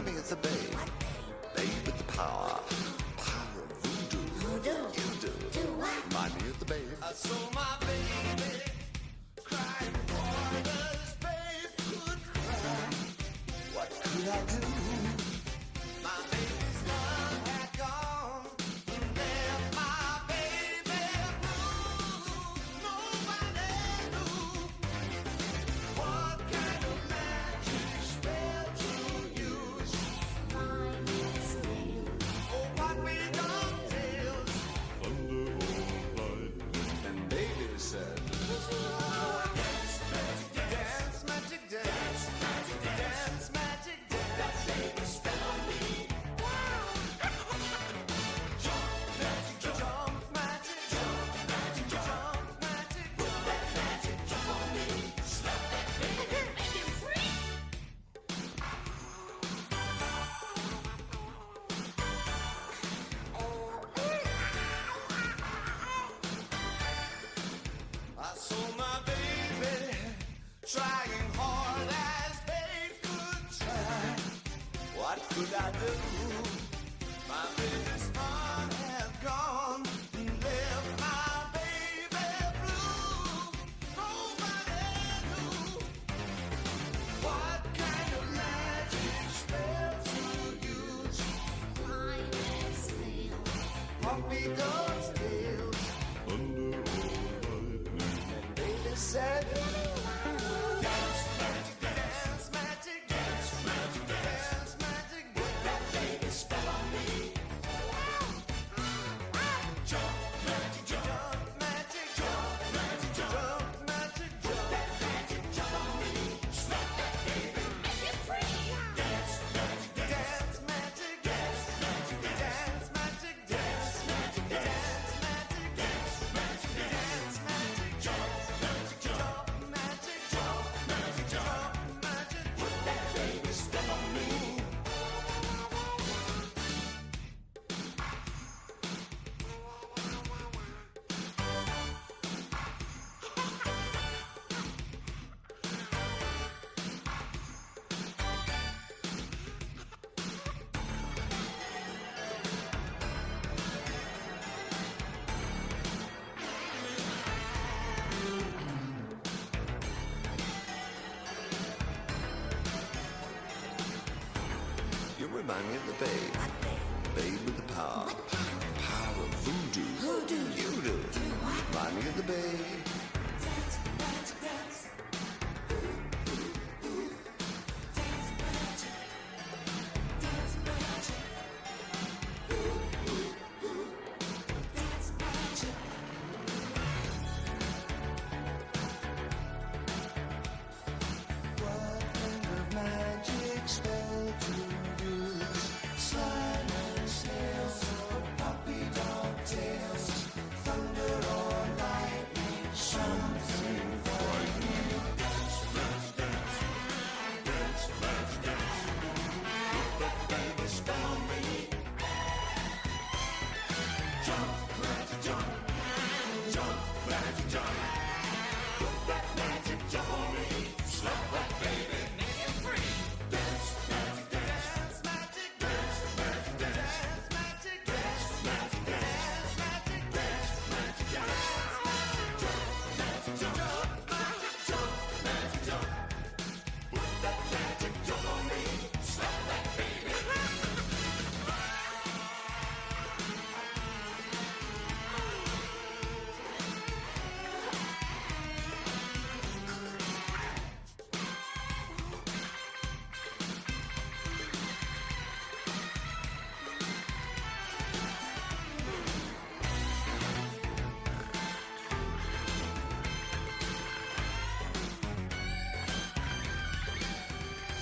Mommy is a babe. Babe with the power. Power of voodoo. Voodoo. You do. Do what? Mommy is babe. I saw my baby crying for babe could cry. What could I do?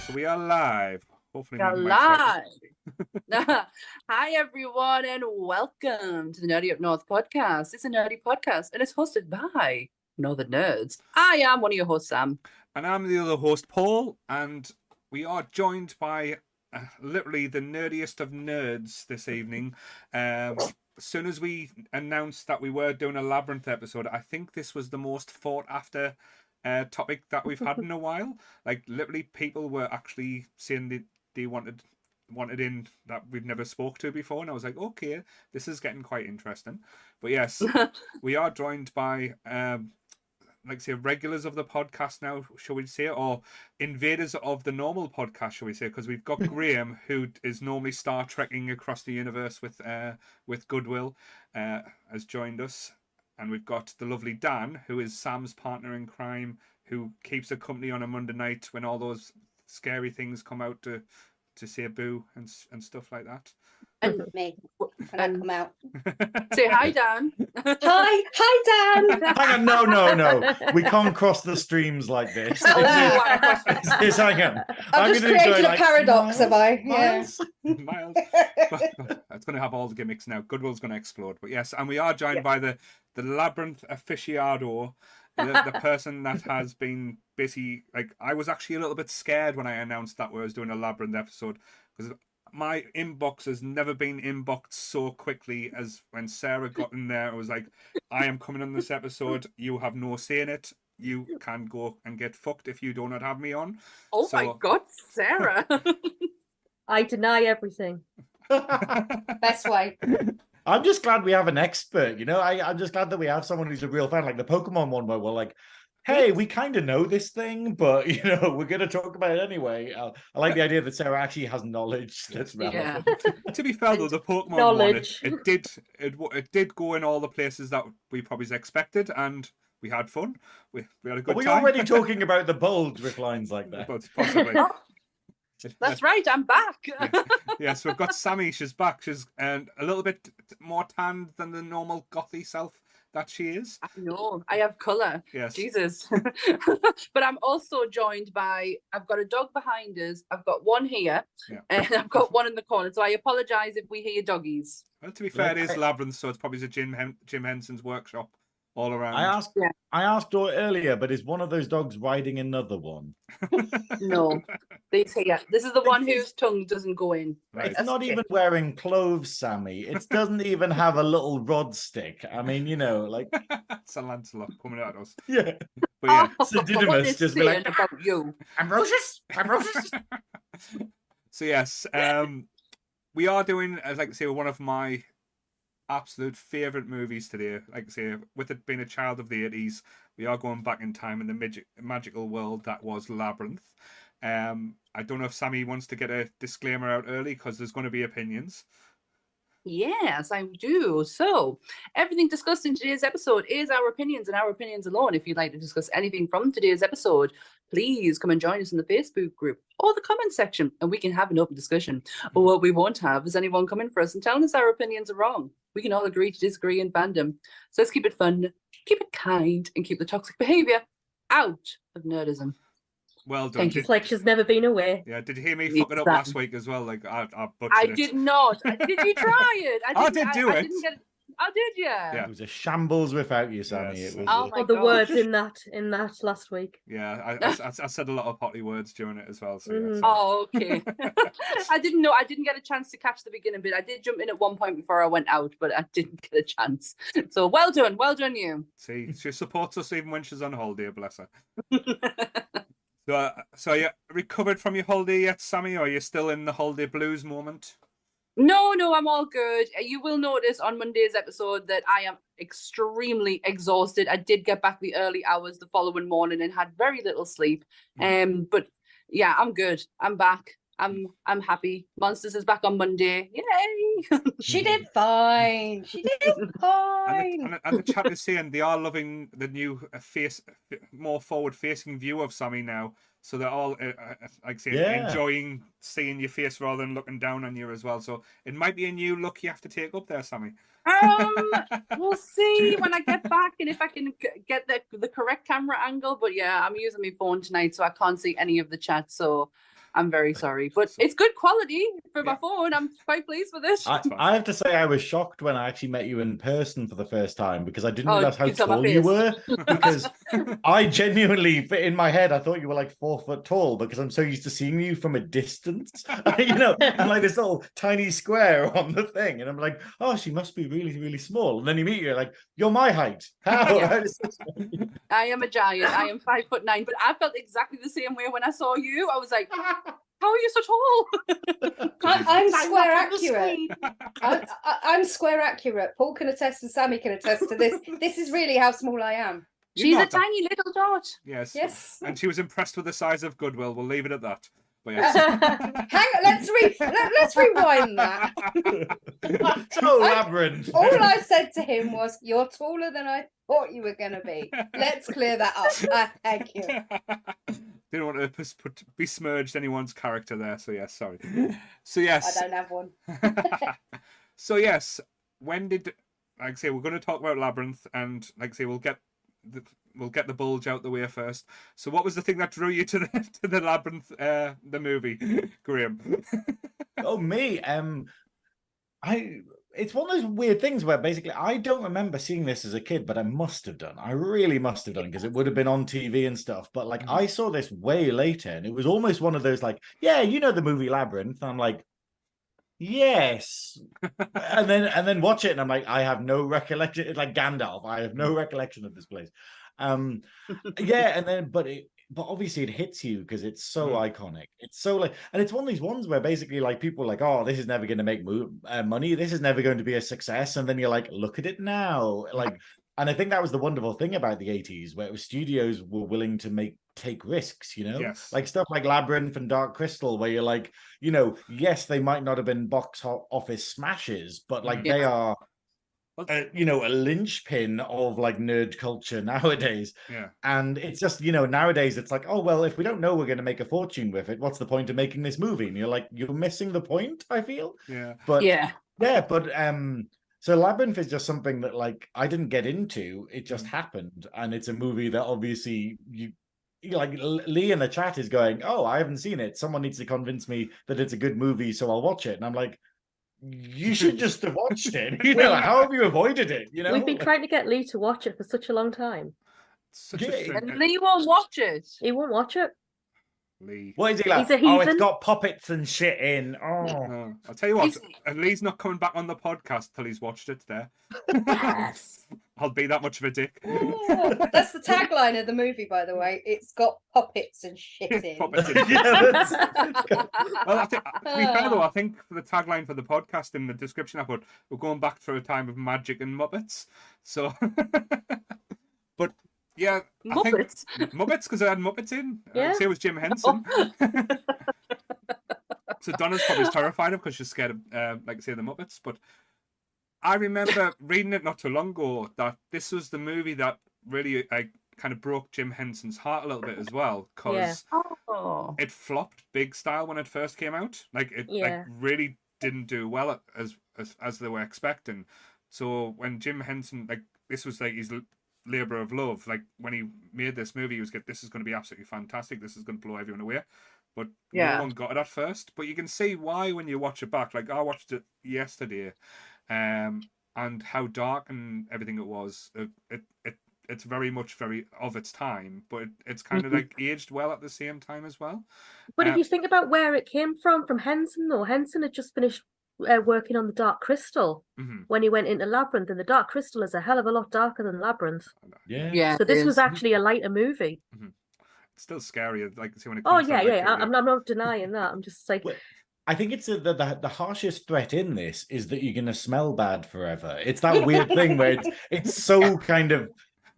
So we are live. Hopefully, are live. Hi, everyone, and welcome to the Nerdy Up North podcast. It's a nerdy podcast, and it's hosted by Northern Nerds. I am one of your hosts, Sam, and I'm the other host, Paul. And we are joined by uh, literally the nerdiest of nerds this evening. Um, as soon as we announced that we were doing a labyrinth episode, I think this was the most fought after uh, topic that we've had in a while. Like literally, people were actually saying they, they wanted wanted in that we've never spoke to before, and I was like, okay, this is getting quite interesting. But yes, we are joined by. Um, like say regulars of the podcast now, shall we say, or invaders of the normal podcast, shall we say? Because we've got Graham, who is normally Star Trekking across the universe with uh, with Goodwill, uh, has joined us and we've got the lovely Dan, who is Sam's partner in crime, who keeps her company on a Monday night when all those scary things come out to to say boo and and stuff like that. And me when I come out. Say hi, Dan. Hi, hi, Dan. Hang on, no, no, no. We can't cross the streams like this. Oh, wow. It's- it's- hang on. I've just gonna created a like, paradox, have I? Miles, Yeah. Miles. it's going to have all the gimmicks now. Goodwill's going to explode. But yes, and we are joined Yeah. by the the labyrinth aficionado, the, the person that has been basically like I was actually a little bit scared when I announced that we was doing a labyrinth episode because my inbox has never been inboxed so quickly as when Sarah got in there. It was like, I am coming on this episode. You have no say in it. You can go and get fucked if you do not have me on. Oh my God, Sarah. I deny everything. Best way. I'm just glad we have an expert. You know, I, I'm just glad that we have someone who's a real fan, like the Pokemon one, where we're like, "Hey, we kind of know this thing, but you know, we're going to talk about it anyway." Uh, I like the idea that Sarah actually has knowledge that's Yeah. relevant. to be fair though, the Pokemon one, it, Knowledge. it did it it did go in all the places that we probably expected, and we had fun. We, we had a Are good we time. already talking about the bulge with lines like that? But possibly. That's right, I'm back. yes, we've got Sammy. She's back. She's um, a little bit more tanned than the normal gothy self that she is. I know, I have colour. Yes. Jesus. but I'm also joined by I've got a dog behind us, I've got one here, Yeah. and I've got one in the corner. So I apologise if we hear doggies. Well, to be fair, it is Like, Labyrinth, so it's probably a Jim Hen- Jim Henson's workshop all around. I asked, Yeah. I asked her earlier, but is one of those dogs riding another one? No, these here. This is the one whose tongue doesn't go in. Right. It's not even wearing clothes, Sammy. It doesn't even have a little rod stick. I mean, you know, like Sir Lancelot coming at us. yeah. But yeah, Oh, Sir what Didymus just be like, about you? Ambrosius, Ambrosius. so yes, um, we are doing, as I can say, one of my absolute favorite movies today. Like I say, with it being a child of the eighties, we are going back in time in the magic, magical world that was Labyrinth. Um, I don't know if Sammy wants to get a disclaimer out early because there's going to be opinions. Yes, I do. So, everything discussed in today's episode is our opinions and our opinions alone. If you'd like to discuss anything from today's episode, please come and join us in the Facebook group or the comment section and we can have an open discussion. But what we won't have is anyone coming for us and telling us our opinions are wrong. We can all agree to disagree in fandom. So, let's keep it fun, keep it kind, and keep the toxic behavior out of nerdism. Well done. Thank you. Did, It's like she's never been away. yeah, did you hear me fuck it up last week as well? Like I, I butchered I it. did not. I- Did you try it? I did do I, it. didn't get it. Oh, did you? Yeah. It was a shambles without you, Sammy. Yes. It was. Oh a- my Or the God. words in that in that last week. Yeah, I, I, I- I said a lot of potty words during it as well. So, yeah, Mhm. so- Oh, okay. I didn't know. I didn't get a chance to catch the beginning bit. I did jump in at one point before I went out, but I didn't get a chance. So well done, well done, you. See, she supports us even when she's on holiday. Bless her. So, uh, so are you recovered from your holiday yet, Sammy? Or are you still in the holiday blues moment? No, no, I'm all good. Uh, You will notice on Monday's episode that I am extremely exhausted. I did get back the early hours the following morning and had very little sleep. Um, but yeah, I'm good. I'm back. I'm I'm happy. Monsters is back on Monday. Yay! She did fine. She did And fine. the, and, the, and the chat is saying they are loving the new uh, face, more forward-facing view of Sammy now. So they're all, uh, uh, like say, Yeah. enjoying seeing your face rather than looking down on you as well. So it might be a new look you have to take up there, Sammy. um, we'll see when I get back and if I can get the the correct camera angle. But yeah, I'm using my phone tonight, so I can't see any of the chat. So I'm very sorry, but it's good quality for my Yeah. phone. I'm quite pleased with this. I. I have to say, I was shocked when I actually met you in person for the first time because I didn't Oh, realize how you saw my tall you were. Because I genuinely, in my head, I thought you were like four foot tall because I'm so used to seeing you from a distance, you know, and like this little tiny square on the thing. And I'm like, oh, she must be really, really small. And then you meet you, you're like, you're my height. How? Yeah. I am a giant. I am five foot nine, but I felt exactly the same way when I saw you. I was like, How are you so tall? I, I'm square that on the accurate. I, I, I'm square accurate. Paul can attest and Sammy can attest to this. This is really how small I am. You're She's a that- tiny little dot. Yes. Yes. And she was impressed with the size of Goodwill. We'll leave it at that. But yes. Hang on, let's re let, let's rewind that. so labyrinth. All I said to him was, "You're taller than I thought you were going to be." Let's clear that up. Uh, thank you. Didn't want to pus- put, besmirched anyone's character there, so yes, sorry. So yes, I don't have one. so yes, when did like I say we're going to talk about labyrinth, and like I say we'll get the, we'll get the bulge out the way first. So what was the thing that drew you to the to the labyrinth, uh, the movie, Graham? oh me um i it's one of those weird things where basically i don't remember seeing this as a kid but i must have done. I really must have done because it would have been on tv and stuff. But like Mhm. i saw this way later and it was almost one of those like yeah you know the movie labyrinth and i'm like yes. And then and then watch it and i'm like i have no recollection it's like gandalf i have no recollection of this place. Um yeah and then but it but obviously it hits you because it's so Mm. iconic it's so like and it's one of these ones where basically like people are like oh this is never going to make mo- uh, money this is never going to be a success and then you're like look at it now like and i think that was the wonderful thing about the 80s where was studios were willing to make take risks you know Yes. like stuff like labyrinth and dark crystal where you're like you know yes they might not have been box office smashes but like Yeah. they are Well- a, you know a linchpin of like nerd culture nowadays yeah, and it's just, you know, nowadays it's like, oh, well, if we don't know we're going to make a fortune with it, what's the point of making this movie? And you're like, you're missing the point, I feel. yeah, But yeah, Yeah. but um, so Labyrinth is just something that like I didn't get into. It just Mm. happened. And it's a movie that obviously you, you like Lee in the chat is going, oh, I haven't seen it. Someone needs to convince me that it's a good movie, so I'll watch it. And I'm like, you should just have watched it. You know, how have you avoided it? You know, We've been trying to get Lee to watch it for such a long time. such Yeah, a strange And Lee won't watch it. He won't watch it. Lee. What is he like? He's a oh, it's heathen. got puppets and shit in. Oh. Oh, I'll tell you what, He's- Lee's not coming back on the podcast till he's watched it there. Yes. I'll be that much of a dick. Yeah, That's the tagline of the movie, by the way. It's got puppets and shit in. Puppets in. Yeah, Well, I think, to be fair though, I think for the tagline for the podcast in the description I put, we're going back through a time of magic and Muppets. So, but yeah, Muppets. Muppets because I had Muppets in. Yeah. I'd say it was Jim Henson. so Donna's probably terrified of because she's scared of, uh, like I say, the Muppets. But I remember reading it not too long ago that this was the movie that really like kind of broke Jim Henson's heart a little bit as well because Oh. it flopped big style when it first came out. Like it Yeah. like really didn't do well as as as they were expecting. So when Jim Henson like this was like his labor of love. Like when he made this movie, he was get this is going to be absolutely fantastic. This is going to blow everyone away. But Yeah. no one got it at first. But you can see why when you watch it back. Like I watched it yesterday, um, and how dark and everything it was. It it, it it's very much very of its time, but it, it's kind of Mhm. like aged well at the same time as well. But Uh, if you think about where it came from, from Henson, though, Henson had just finished uh, working on the Dark Crystal hmm when he went into Labyrinth, and the Dark Crystal is a hell of a lot darker than Labyrinth. yeah. Yeah. So it this was actually a lighter movie. It's still scary, like see when it Oh comes. yeah, out, like, yeah. I, I'm, I'm not denying that. I'm just like, I think it's a, the, the the harshest threat in this is that you're going to smell bad forever. It's that weird thing where it's it's so kind of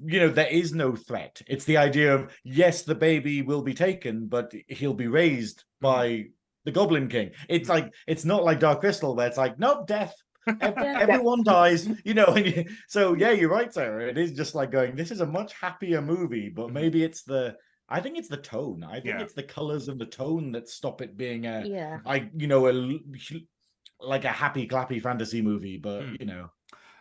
you know there is no threat. It's the idea of yes, the baby will be taken, but he'll be raised by the Goblin King. It's like it's not like Dark Crystal where it's like nope, death. Ev- Yeah. Everyone dies, you know. And you, so yeah, you're right, Sarah. It is just like going. This is a much happier movie, but Mhm. maybe it's the. I think it's the tone. I think Yeah. it's the colors and the tone that stop it being a yeah. I you know a l- like a happy clappy fantasy movie, but Hmm. you know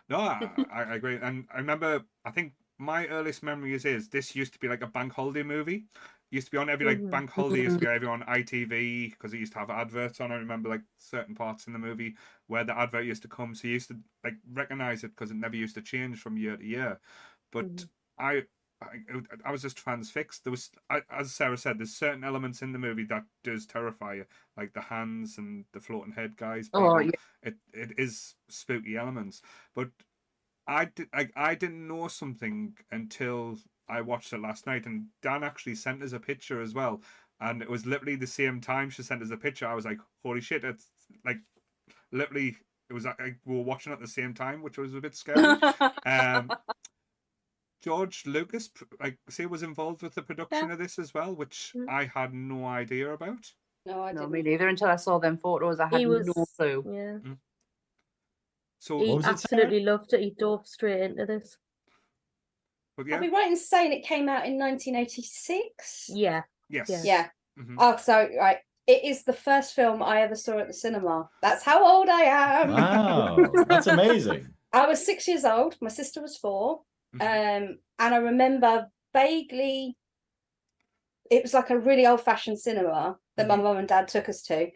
No, I, I I agree. And I remember, I think my earliest memories is this used to be like a bank holiday movie. Used to be on every like Mhm. bank holiday. Used to be every on ITV because it used to have adverts on. I remember like certain parts in the movie where the advert used to come, so you used to like recognize it because it never used to change from year to year. But Mhm. I, I, I was just transfixed. There was, I, as Sarah said, there's certain elements in the movie that does terrify you, like the hands and the floating head guys. Oh, yeah. It it is spooky elements, but I did I, I didn't know something until I watched it last night, and Dan actually sent us a picture as well and it was literally the same time she sent us a picture. I was like, "Holy shit!" It's like literally it was like we were watching at the same time, which was a bit scary. um, George Lucas, pr- like, say, was involved with the production of this as well, which Mm. I had no idea about. No, I no, didn't. me neither. Until I saw them photos, I had He no was- clue. Yeah. So, He What was it, absolutely loved it. He dove straight into this. But I'll yeah, be right in saying it came out in 1986. Yeah. yes, yeah. Yeah. mhm. Oh, so right. It is the first film I ever saw at the cinema. That's how old I am. Wow, that's amazing. I was six years old. My sister was four. Mhm. Um, and I remember vaguely it was like a really old-fashioned cinema that my mum and dad took us to.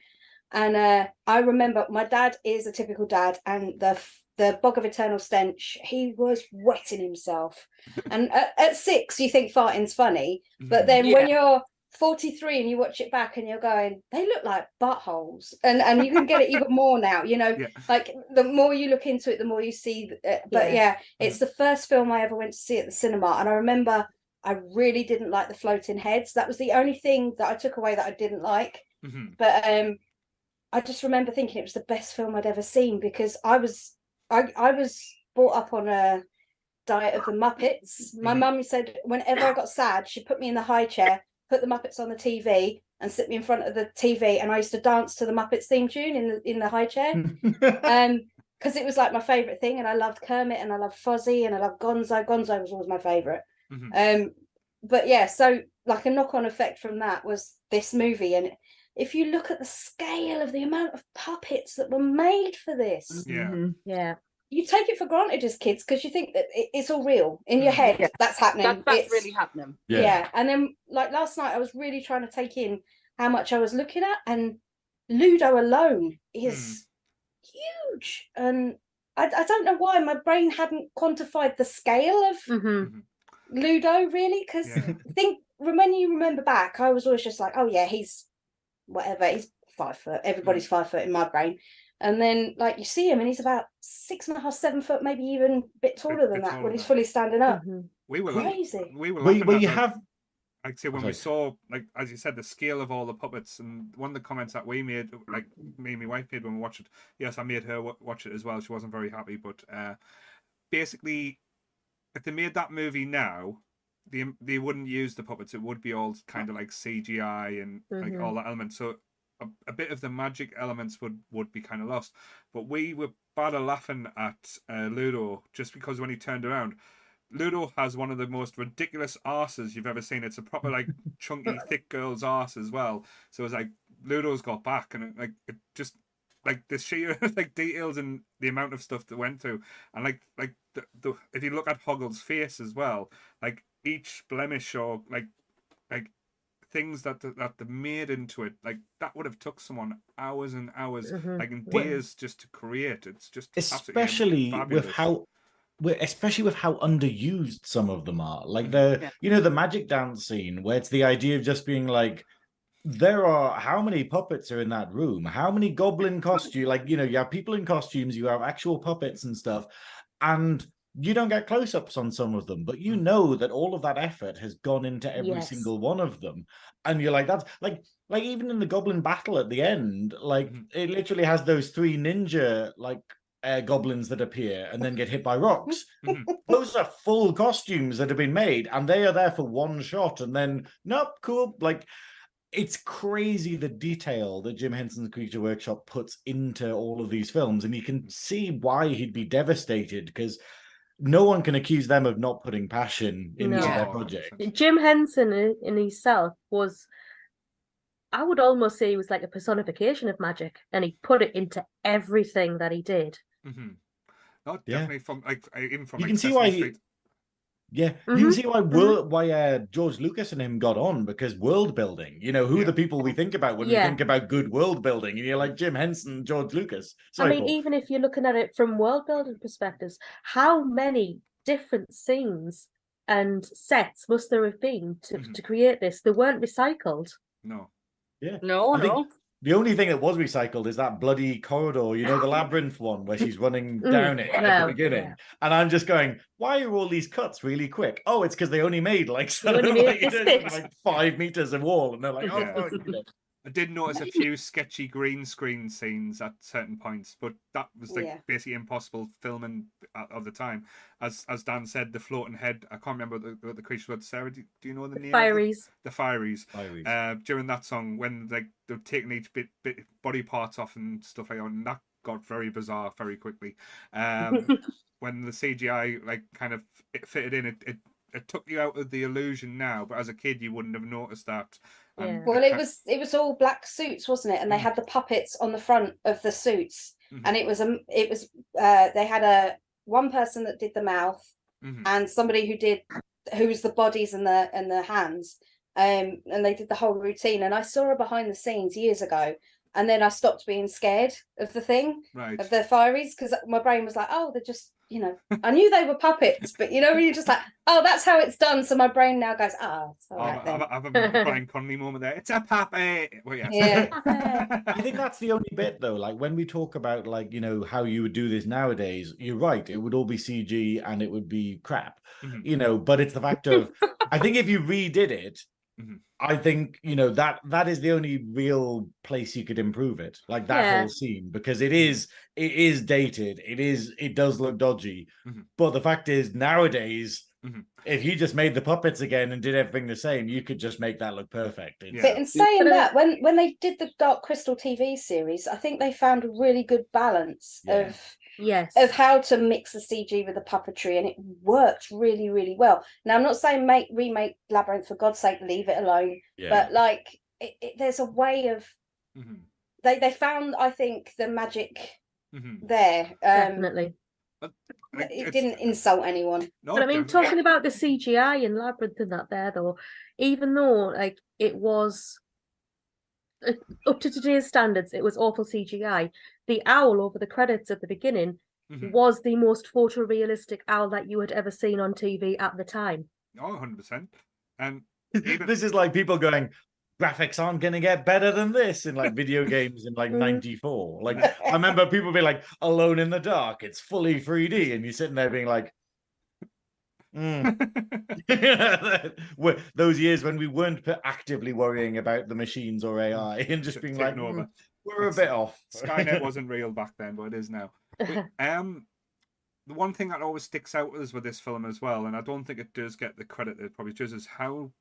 And uh, I remember my dad is a typical dad, and the f- the bog of eternal stench, he was wetting himself. and at, at six, you think farting's funny, but Mhm. then when you're 43 and you watch it back and you're going, they look like buttholes. And and you can get it even more now, you know, Yeah. like the more you look into it, the more you see. th- uh, but Yeah. yeah, it's the first film I ever went to see at the cinema. And I remember I really didn't like the floating heads. That was the only thing that I took away that I didn't like. Mhm. But um, I just remember thinking it was the best film I'd ever seen because I was I I was brought up on a diet of the Muppets. My Mhm. mum said whenever I got sad, she'd put me in the high chair, put the Muppets on the TV, and sit me in front of the TV, and I used to dance to the Muppets theme tune in the in the high chair. um, because it was like my favorite thing, and I loved Kermit, and I loved Fozzie, and I loved Gonzo. Gonzo was always my favorite. Mhm. Um, but yeah, so like a knock-on effect from that was this movie, and if you look at the scale of the amount of puppets that were made for this, Yeah. Mhm. Yeah. you take it for granted as kids because you think that it, it's all real in your Mhm. head. Yeah. That's happening. That, that's It's- really happening. yeah. And then like last night, I was really trying to take in how much I was looking at, and Ludo alone is huge, and I, I don't know why my brain hadn't quantified the scale of hmm Ludo really because Yeah. I think when you remember back, I was always just like, oh yeah, he's whatever, he's five foot. Everybody's five foot in my brain. And then like you see him and he's about six and a half, seven foot, maybe even a bit taller than bit that taller when than he's that. fully standing up. Mhm. We were laugh- Crazy. we were Well, you- well, you have I'd say when Oh, we saw, like as you said, the scale of all the puppets, and one of the comments that we made, like me and my wife made when we watched it. Yes, I made her wa- watch it as well. She wasn't very happy, but uh, basically, if they made that movie now, they they wouldn't use the puppets. It would be all kind of like CGI and like Mhm. all the elements. So a, a bit of the magic elements would would be kind of lost. But we were bad laughing at uh, Ludo just because when he turned around. Ludo has one of the most ridiculous arses you've ever seen. It's a proper like chunky, thick girl's arse as well. So it's like Ludo's got back, and it, like it just like the sheer like details and the amount of stuff that went through, and like like the, the if you look at Hoggle's face as well, like each blemish or like like things that that they made into it, like that would have took someone hours and hours, Mhm. like in Well- days just to create. It's just especially with how with- especially with how underused some of them are like the Yeah. you know the magic dance scene where it's the idea of just being like there are how many puppets are in that room how many goblin costume like you know you have people in costumes you have actual puppets and stuff and you don't get close-ups on some of them but you know that all of that effort has gone into every Yes. single one of them and you're like that's like like even in the goblin battle at the end like Mhm. it literally has those three ninja like uh, goblins that appear and then get hit by rocks Mhm. those are full costumes that have been made and they are there for one shot and then nope cool like it's crazy the detail that Jim Henson's Creature Workshop puts into all of these films, and you can see why he'd be devastated because no one can accuse them of not putting passion into No. their project. Jim Henson in himself was, I would almost say he was like a personification of magic, and he put it into everything that he did. Mm-hmm. Not Yeah. definitely from like I- even from You like, can see why he- Street. Yeah, you Mhm, can see why World, why uh, George Lucas and him got on because world building. You know, who are Yeah. the people we think about when Yeah. we think about good world building? And you're like Jim Henson, George Lucas. I mean, Paul. even if you're looking at it from world building perspectives, how many different scenes and sets must there have been to, Mhm. to create this? They weren't recycled. No. Yeah. No, I think- no. The only thing that was recycled is that bloody corridor, you know, the labyrinth one where she's running Mm, down it at the beginning. yeah. And I'm just going, why are all these cuts really quick? Oh, it's because they only made like, only made like, this you know, bit. like five meters of wall, and they're like, oh, Yeah. Fuck, you know. I did notice a few sketchy green screen scenes at certain points, but that was like Yeah. basically impossible filming of the time. As as Dan said, the floating head. I can't remember what the, what the creature was. Sarah, do, do you know the name? of? Fireys. The Fireys. Iris. Uh, during that song, when like they're taking each bit, bit body parts off and stuff like that, and that got very bizarre very quickly. Um, when the CGI like kind of it fitted in, it, it it took you out of the illusion now, but as a kid you wouldn't have noticed that. Yeah. Well, it was it was all black suits, wasn't it? And they Mm. had the puppets on the front of the suits, Mhm. and it was a it was uh they had a one person that did the mouth Mhm. and somebody who did who was the bodies and the and the hands, um, and they did the whole routine. And I saw her behind the scenes years ago, and then I stopped being scared of the thing right. of the fireys because my brain was like, oh, they're just you know I knew they were puppets, but you know when you're just like, oh, that's how it's done. So my brain now goes, ah, it's Oh, right I've. I've, I've a Brian Conley moment there. It's a puppet. Well, yes. Yeah. I think that's the only bit though. Like when we talk about like you know how you would do this nowadays, you're right. It would all be CG and it would be crap, Mhm. you know. But it's the fact of I think if you redid it, Mhm. I think you know that that is the only real place you could improve it, like that Yeah. whole scene, because it is it is dated. It is it does look dodgy. Mhm. But the fact is nowadays. Mhm. If you just made the puppets again and did everything the same, you could just make that look perfect. It's- Yeah. But in saying that, when when they did the Dark Crystal TV series, I think they found a really good balance Yeah. of Yes. of how to mix the CG with the puppetry, and it worked really, really well. Now, I'm not saying make remake Labyrinth for God's sake, leave it alone, yeah. but like, it, it, there's a way of Mhm. they they found, I think, the magic Mhm. there. Um, Definitely. It it's- didn't insult anyone. No, But I mean, definitely. talking about the CGI in Labyrinth and that there, though, even though like it was uh, up to today's standards, it was awful CGI. The owl over the credits at the beginning Mhm. was the most photorealistic owl that you had ever seen on TV at the time. Oh, 100%. And even- this is like people going graphics aren't going to get better than this in like video games in like Mm. 94 like i remember people being like alone in the dark it's fully 3d and you're sitting there being like mm. Those years when we weren't actively worrying about the machines or ai and just being like Taking "Mm, we're a bit off Skynet wasn't real back then, but it is now. But, um, the one thing that always sticks out is with this film as well, and I don't think it does get the credit that it probably does, is how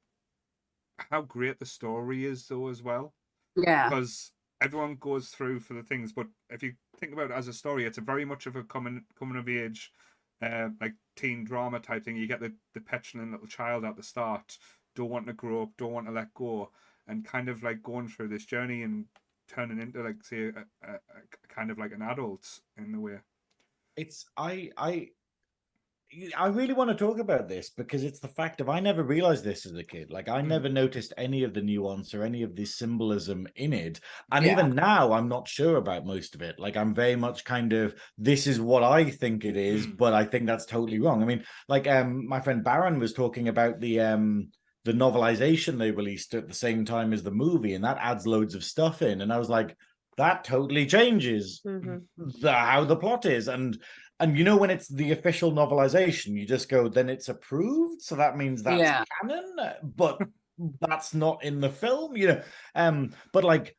how great the story is, though, as well. Yeah. Because everyone goes through for the things, but if you think about it as a story, it's a very much of a coming coming of age, uh, like teen drama type thing. You get the the petulant little child at the start, don't want to grow up, don't want to let go, and kind of like going through this journey and turning into like say a, a, a kind of like an adult in a way. it's i i i really want to talk about this because it's the fact of i never realized this as a kid like i Mm. never noticed any of the nuance or any of the symbolism in it and Yeah. even now i'm not sure about most of it like i'm very much kind of this is what i think it is Mm. but i think that's totally wrong i mean like um my friend baron was talking about the um the novelization they released at the same time as the movie and that adds loads of stuff in. And i was like that totally changes Mhm. the how the plot is. And and you know when it's the official novelization you just go then it's approved? So that means that's Yeah. canon? But that's not in the film you know? Um but like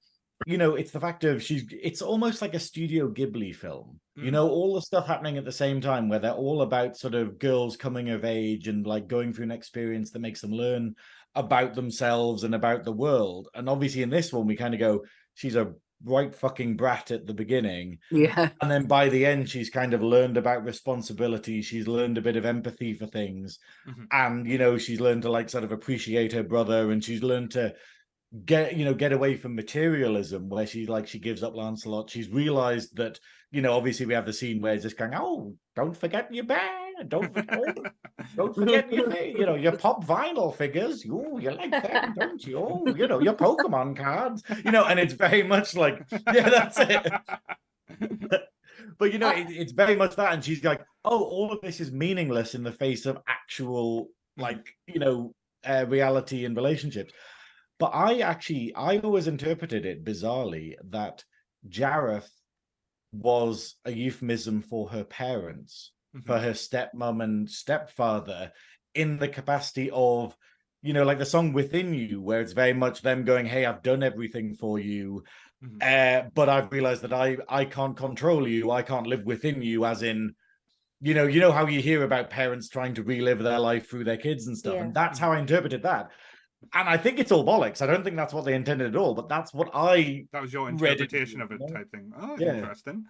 you know it's the fact of she's it's almost like a studio ghibli film you Mm. know all the stuff happening at the same time where they're all about sort of girls coming of age and like going through an experience that makes them learn about themselves and about the world and obviously in this one we kind of go she's a right fucking brat at the beginning Yeah. and then by the end she's kind of learned about responsibility she's learned a bit of empathy for things Mhm. and you know she's learned to like sort of appreciate her brother and she's learned to get you know get away from materialism where she's like she gives up lancelot. She's realized that you know obviously we have the scene where it's just going oh don't forget your band don't forget, don't forget your you know your pop vinyl figures. You you like them don't you? Oh you know your pokemon cards. You know and it's very much like yeah that's it. But you know, it, it's very much that, and she's like, "Oh, all of this is meaningless in the face of actual, like, you know, uh, reality and relationships." But I actually I always interpreted it bizarrely that Jareth was a euphemism for her parents, for Mhm. her stepmom and stepfather, in the capacity of, you know, like the song "Within You," where it's very much them going, "Hey, I've done everything for you, Mhm. uh, but I've realized that I I can't control you. I can't live within you." As in, you know, you know how you hear about parents trying to relive their life through their kids and stuff, Yeah. and that's how I interpreted that. And I think it's all bollocks. I don't think that's what they intended at all, but that's what I That was your Read it, interpretation of it, yeah. type thing. Oh, Yeah. interesting.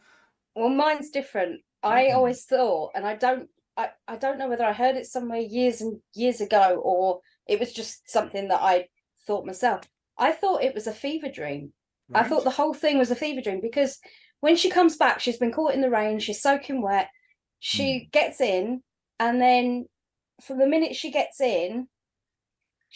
Well, mine's different. I Mhm. always thought, and I don't, I, I don't know whether I heard it somewhere years and years ago or it was just something that I thought myself. I thought it was a fever dream. I thought the whole thing was a fever dream because when she comes back, she's been caught in the rain, she's soaking wet, she gets in, and then from the minute she gets in,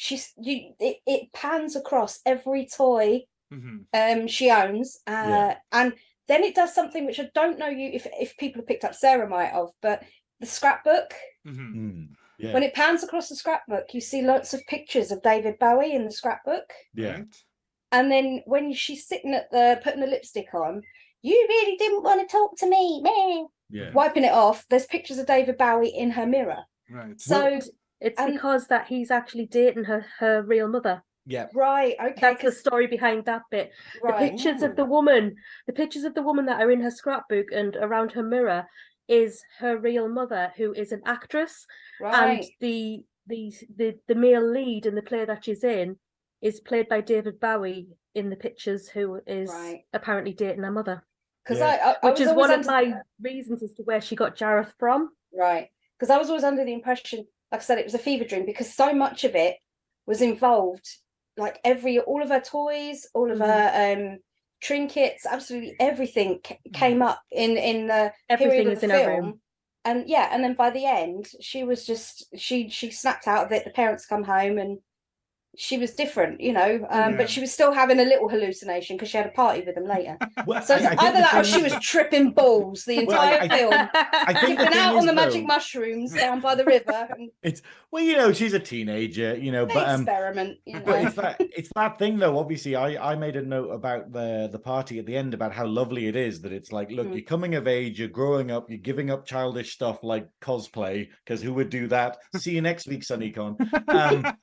she's you it, it pans across every toy Mhm. um she owns uh Yeah. and then it does something which I don't know you if if people have picked up Sarah might have but the scrapbook Mhm. Mm, yeah, when it pans across the scrapbook you see lots of pictures of David Bowie in the scrapbook yeah, and then when she's sitting at the putting the lipstick on you really didn't want to talk to me meh. yeah. wiping it off there's pictures of David Bowie in her mirror Right. so It's And- because that he's actually dating her her real mother. Yeah, right okay That's the 'cause- story behind that bit. The right pictures of the woman, the pictures of the woman that are in her scrapbook and around her mirror is her real mother, who is an actress, right and the the the the male lead in the play that she's in is played by David Bowie in the pictures, who is Right. apparently dating her mother, because Yeah. I, I, I which was is one always of under- my reasons as to where she got Jareth from. Right. Because I was always under the impression, like I said, it was a fever dream because so much of it was involved, like every all of her toys, all of Mhm. her um trinkets, absolutely everything ca- came up in in the Everything period of the in her film. room. And yeah, and then by the end, she was just she she snapped out of it. The parents come home and she was different, you know. Um, Yeah. but she was still having a little hallucination because she had a party with them later. Well, So I- I either the that or she was tripping balls the Well, I- entire I- film. I think the Keeping thing out on is, the magic mushrooms down by the river and It's well, you know, she's a teenager, you know, but um, experiment, you know. but it's that it's that thing though. Obviously, I I made a note about the the party at the end about how lovely it is that it's like, look, Mm. you're coming of age, you're growing up, you're giving up childish stuff like cosplay because who would do that? See you next week, SunnyCon. Um,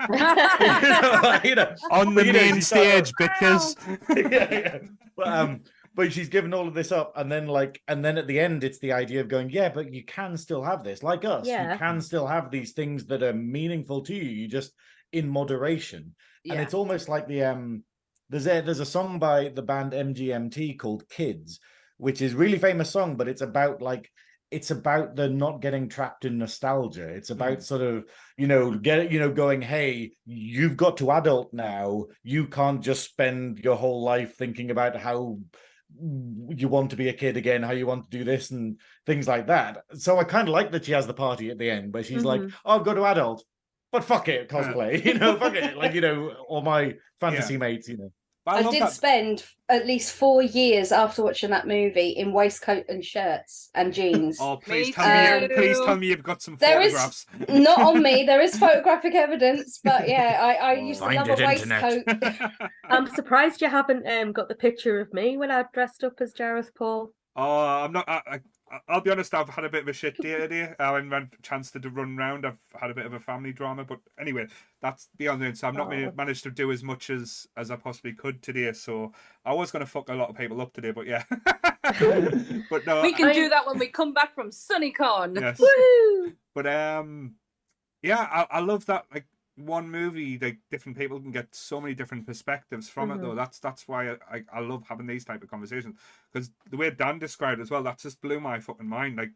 you know, On the But, you know, main she's got a- stage, bitches. yeah, yeah. But um, but she's given all of this up, and then like, and then at the end, it's the idea of going, yeah, but you can still have this, like us. Yeah. You can still have these things that are meaningful to you. You just in moderation, and it's almost like the um, there's a there's a song by the band MGMT called Kids, which is really famous song, but it's about like it's about the not getting trapped in nostalgia. It's about sort of, you know, get you know, going, hey, you've got to adult now. You can't just spend your whole life thinking about how you want to be a kid again, how you want to do this and things like that. So I kind of like that she has the party at the end where she's like, Mhm. oh, I've got to adult. But fuck it, cosplay, you know, fuck it, like you know, or my fantasy mates, you know. But I, love did that- spend at least four years after watching that movie in waistcoat and shirts and jeans. Oh, please Me tell me, you, please too. tell me you've got some There is- photographs. Not on me. There is photographic evidence, but yeah, I, I used to Find love a it, internet. waistcoat. I'm surprised you haven't um, got the picture of me when I dressed up as Jareth Paul. Oh, I'm not. I, I, I'll be honest. I've had a bit of a shit day today. I haven't had a chance to do- run round. I've had a bit of a family drama, but anyway, that's beyond it. So I've not Oh. managed to do as much as as I possibly could today. So I was going to fuck a lot of people up today, but yeah. but no, we can I- do that when we come back from SunnyCon. yes. Woo! But um, yeah, I, I love that. Like one movie, like different people can get so many different perspectives from it. Though Mhm. that's that's why I, I, love having these type of conversations because the way Dan described it as well, that just blew my fucking mind. Like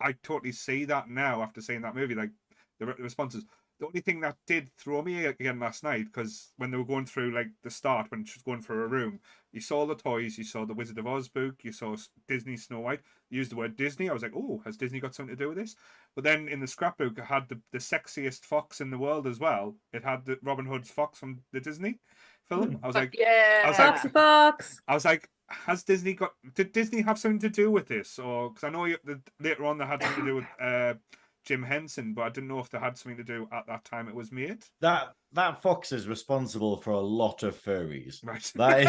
I totally see that now after seeing that movie. Like the re- responses. The only thing that did throw me again last night because when they were going through like the start when she was going through a room, you saw the toys, you saw the Wizard of Oz book, you saw Disney Snow White. You used the word Disney. I was like, oh, has Disney got something to do with this? But then in the scrapbook, it had the, the sexiest fox in the world as well. It had the Robin Hood's fox from the Disney film. I was like, yeah. I was like- Foxy Fox. I was like, has Disney got? Did Disney have something to do with this? Or because I know you, the, later on they had something to do with uh, Jim Henson, but I didn't know if they had something to do at that time it was made. That that fox is responsible for a lot of furries. Right. That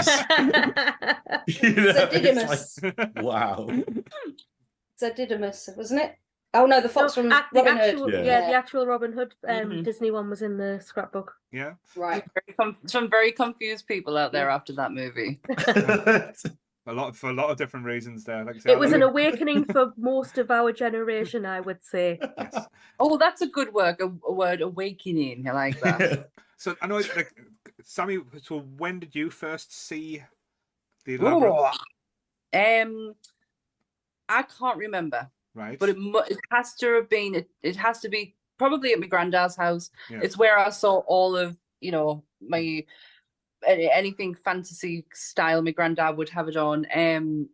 is, you know, it's Didymus. like, wow. Didymus, wasn't it? Oh no, the fox No, from ac- the Robin actual, Hood. Yeah. yeah. the actual Robin Hood um, Mhm. Disney one was in the scrapbook. yeah. Right. Some very confused people out there after that movie. A lot for a lot of different reasons there. Like I said, It was an like- awakening for most of our generation, I would say. yes. Oh, that's a good word. A, a word, awakening. I like that. So I know, like, Sammy. So when did you first see the labyrinth? Oh, um, I can't remember, Right. but it mu- it has to have been. It, it has to be probably at my granddad's house. Yeah. It's where I saw all of you know my any, anything fantasy style. My granddad would have it on. Um,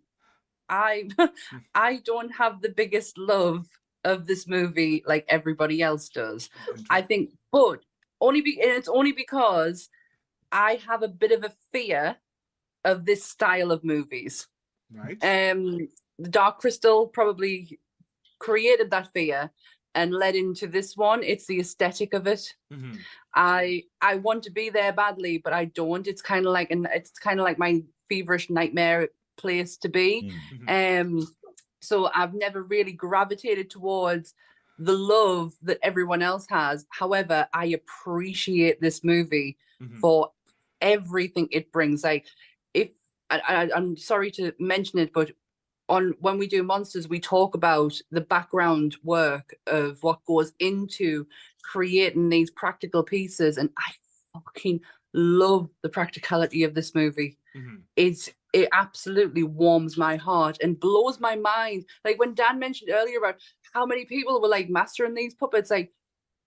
I I don't have the biggest love of this movie like everybody else does. I think, but only be and it's only because I have a bit of a fear of this style of movies. right. Um, the Dark Crystal probably created that fear and led into this one. It's the aesthetic of it. hmm I I want to be there badly, but I don't. It's kind of like an it's kind of like my feverish nightmare place to be. Mm. Um, so I've never really gravitated towards the love that everyone else has. However, I appreciate this movie Mhm. for everything it brings. Like, if I, I, I'm sorry to mention it, but on when we do monsters, we talk about the background work of what goes into creating these practical pieces, and I fucking love the practicality of this movie Mhm. it's it absolutely warms my heart and blows my mind. Like when Dan mentioned earlier about how many people were like mastering these puppets, like,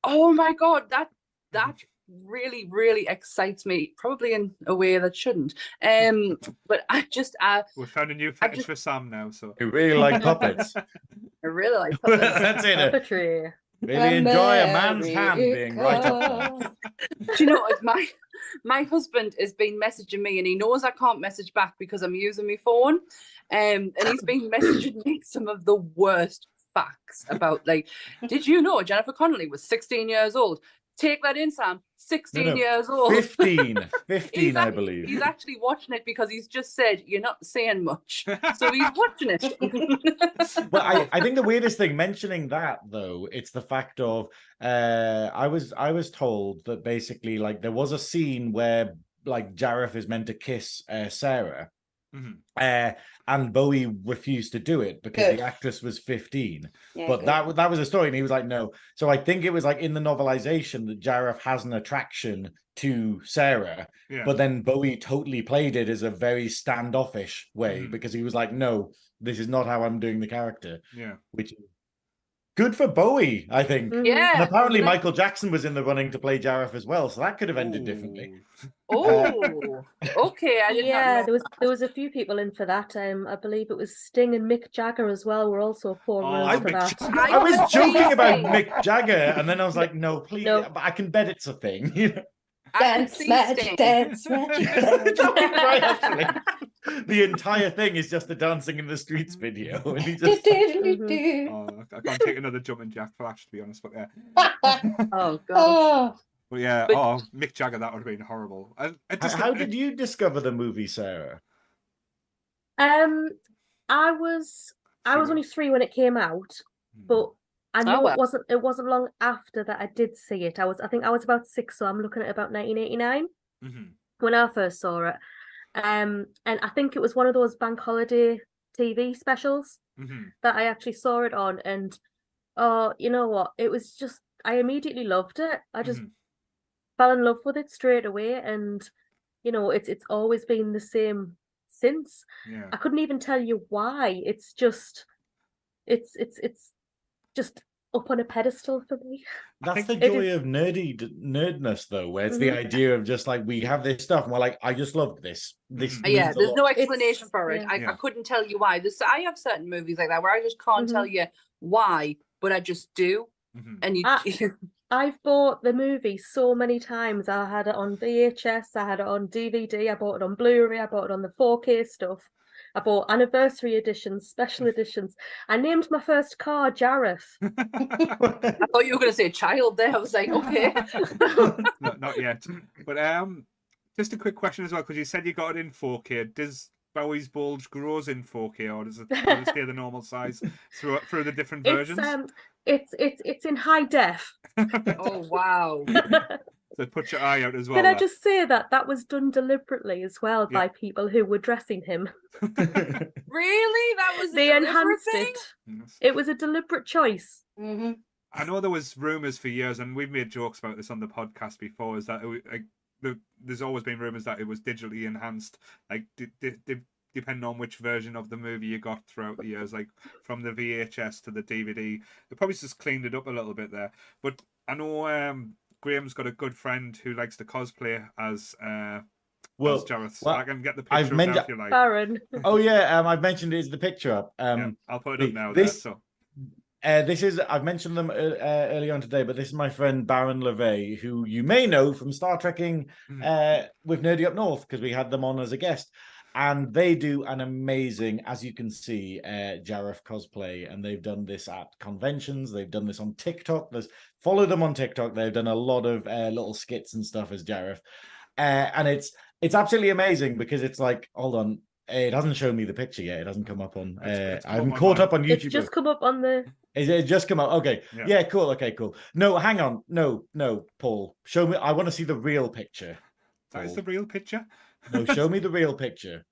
oh my god, that that really, really excites me. Probably in a way that shouldn't. Um, but I just uh, We found a new I fetish just- for Sam now. So You really like puppets. I really like puppets. That's it. Puppetry. Really enjoy a man's hand being right up Do you know what? My my husband has been messaging me, and he knows I can't message back because I'm using my phone. Um, and he's been messaging me some of the worst facts about like, did you know Jennifer Connelly was 16 years old? Take that in, Sam. 16 no. years old. 15. 15, I believe. He's actually watching it because he's just said you're not saying much, so he's watching it. well, I, I think the weirdest thing mentioning that though, it's the fact of uh I was I was told that basically like there was a scene where like Jareth is meant to kiss uh, Sarah. Mhm. Uh, and Bowie refused to do it because Good. the actress was 15. Yeah, but that that was a story, and he was like, no. So I think it was like in the novelization that Jareth has an attraction to Sarah, yeah. but then Bowie totally played it as a very standoffish way Mhm. because he was like, no, this is not how I'm doing the character, yeah. which is good for Bowie, I think. Mhm. yeah. And apparently, Michael Jackson was in the running to play Jareth as well, so that could have ended differently. Oh, okay. I did Yeah, not know. there was there was a few people in for that. Um, I believe it was Sting and Mick Jagger as well. Were also four Oh, rows I, for Mick that. Jagger. I was joking about. Mick Jagger, and then I was like, no, please, No. but I can bet it's a thing. You know? Dance see magic, dance magic. dance right, actually. The entire thing is just the dancing in the streets video. And he just Oh, I I can't take another jumping jack flash to be honest, but yeah, Oh god. oh, but yeah. But- oh, Mick Jagger, that would have been horrible. I, I How, just how did you discover the movie, Sarah? Um, I was I was only three when it came out, Hmm. but I know well. it wasn't it wasn't long after that I did see it. I was I think I was about six, so I'm looking at about 1989 Mhm. when I first saw it. Um, and I think it was one of those bank holiday TV specials Mhm. that I actually saw it on, and oh, you know what? It was just I immediately loved it. I just Mhm. fell in love with it straight away, and you know, it's it's always been the same since. Yeah. I couldn't even tell you why. It's just, it's it's it's just up on a pedestal for me. That's the joy is- of nerdy nerdness, though, where it's the Mhm. idea of just like we have this stuff, and we're like, I just love this. This. Uh, yeah, there's lot. no explanation It's- for it. yeah. I, Yeah. I couldn't tell you why. This I have certain movies like that where I just can't tell you why, but I just do. Mhm. And you, Ah. I've bought the movie so many times. I had it on VHS, I had it on DVD, I bought it on Blu-ray, I bought it on the 4K stuff. I bought anniversary editions, special editions. I named my first car Jareth. I thought you were going to say child there. I was like, okay. not, not yet. But um, just a quick question as well, because you said you got it in 4K. Does Bowie's bulge grows in 4K, or does it, does it stay the normal size through through the different It's versions? um, it's it's it's in high def. oh, wow. So put your eye out as well. Can I there. just say that that was done deliberately as well Yeah. by people who were dressing him. Really? That was a They enhanced thing? it. Yes. It was a deliberate choice. hmm I know there was rumors for years, and we've made jokes about this on the podcast before. Is that it, like the, there's always been rumors that it was digitally enhanced, like d- d- d- depending on which version of the movie you got throughout the years, like from the VHS to the DVD. They probably just cleaned it up a little bit there. But I know um, Graham's got a good friend who likes to cosplay as uh, well, as Jareth. Well, I can get the I've picture up now if you like. Baron. oh yeah, um, I've mentioned is the picture up. Um, yeah, I'll put it the- up now. this- there, so Uh, this is I've mentioned them uh, uh, early on today, but this is my friend Baron LeVay, who you may know from Star Trekking Mhm. uh, with Nerdy Up North because we had them on as a guest, and they do an amazing, as you can see, uh, Jareth cosplay, and they've done this at conventions. They've done this on TikTok. There's follow them on TikTok. They've done a lot of uh, little skits and stuff as Jareth, uh, and it's it's absolutely amazing because it's like hold on. It hasn't shown me the picture yet. It hasn't come up on. It's- Uh, it's come I haven't caught online. up on YouTube. It's YouTube. just come up on the. Is it just come up? Okay. Yeah. Yeah. cool. Okay, cool. No, hang on. No, no, Paul. Show me. I want to see the real picture. that is the real picture. No, show me the real picture.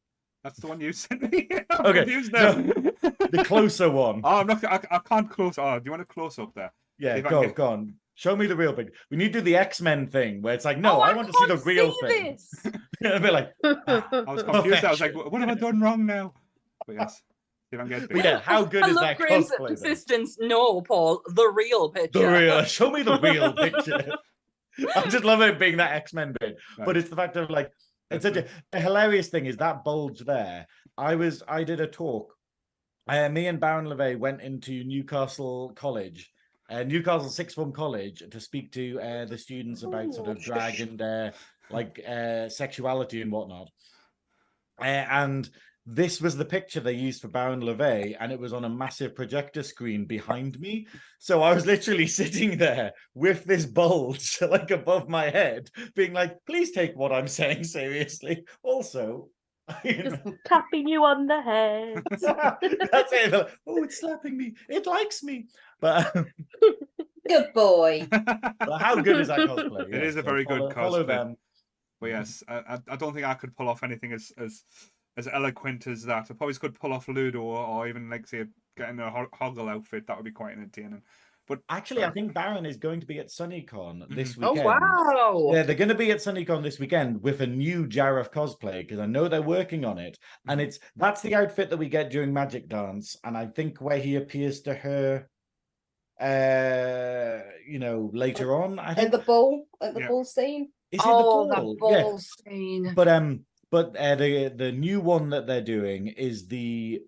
That's the one you sent me. I'm Okay, confused now. The closer one. Oh, I'm not. I, I can't close. Oh, do you want a close up there? Yeah, if go, get- go on. Show me the real picture. We need to do the X Men thing where it's like, no, Oh, I, want to see the real see thing. this. It'll be like, I was confused. I was like, what have I done wrong now? But yes, see if I get but it. yeah, how good I is love that Graham's cosplay? then? persistence. No, Paul, the real picture. The real. Show me the real picture. I just love it being that X Men bit, Right. but it's the fact of like it's such a the hilarious thing is that bulge there. I was I did a talk. Uh, me and Baron LeVay went into Newcastle College, uh, Newcastle Sixth Form College, to speak to uh, the students about sort of drag and uh, like uh, sexuality and whatnot. Uh, and this was the picture they used for Baron LeVay, and it was on a massive projector screen behind me. So I was literally sitting there with this bulge like above my head, being like, please take what I'm saying seriously. Also, you Just know, tapping you on the head. that's it. Oh, it's slapping me. It likes me. But, um, Good boy. but how good is that cosplay? It is a so very good follow, Follow cosplay. them. But yes, I, I- I don't think I could pull off anything as as as eloquent as that. I probably could pull off Ludo or, or even like say getting a hoggle outfit. That would be quite entertaining. But Actually, I think Baron is going to be at SunnyCon this Mhm. Oh wow! Yeah, they're going to be at SunnyCon this weekend with a new Jareth cosplay because I know they're working on it, and it's that's the outfit that we get during Magic Dance, and I think where he appears to her, uh, you know, later on. I At think the ball, at the Yeah. ball scene. is it oh, the that ball? ball Yeah, scene. but um, but uh, the the new one that they're doing is the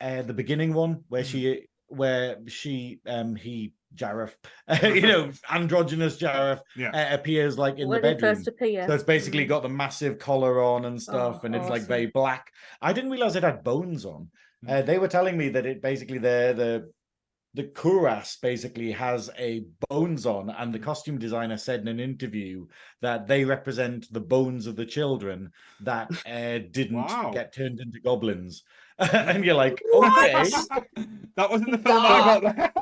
uh the beginning one where she where she um he Jareth, you know, androgynous Jareth yeah, uh, appears like in when the they bedroom. first appear. So it's basically got the massive collar on and stuff, Oh, and it's like awesome. very black. I didn't realize it had bones on. Mm. Uh, they were telling me that it basically the the the cuirass basically has a bones on, and the Mm. costume designer said in an interview that they represent the bones of the children that uh, didn't Wow. get turned into goblins. and you're like, okay. that wasn't the film I got there.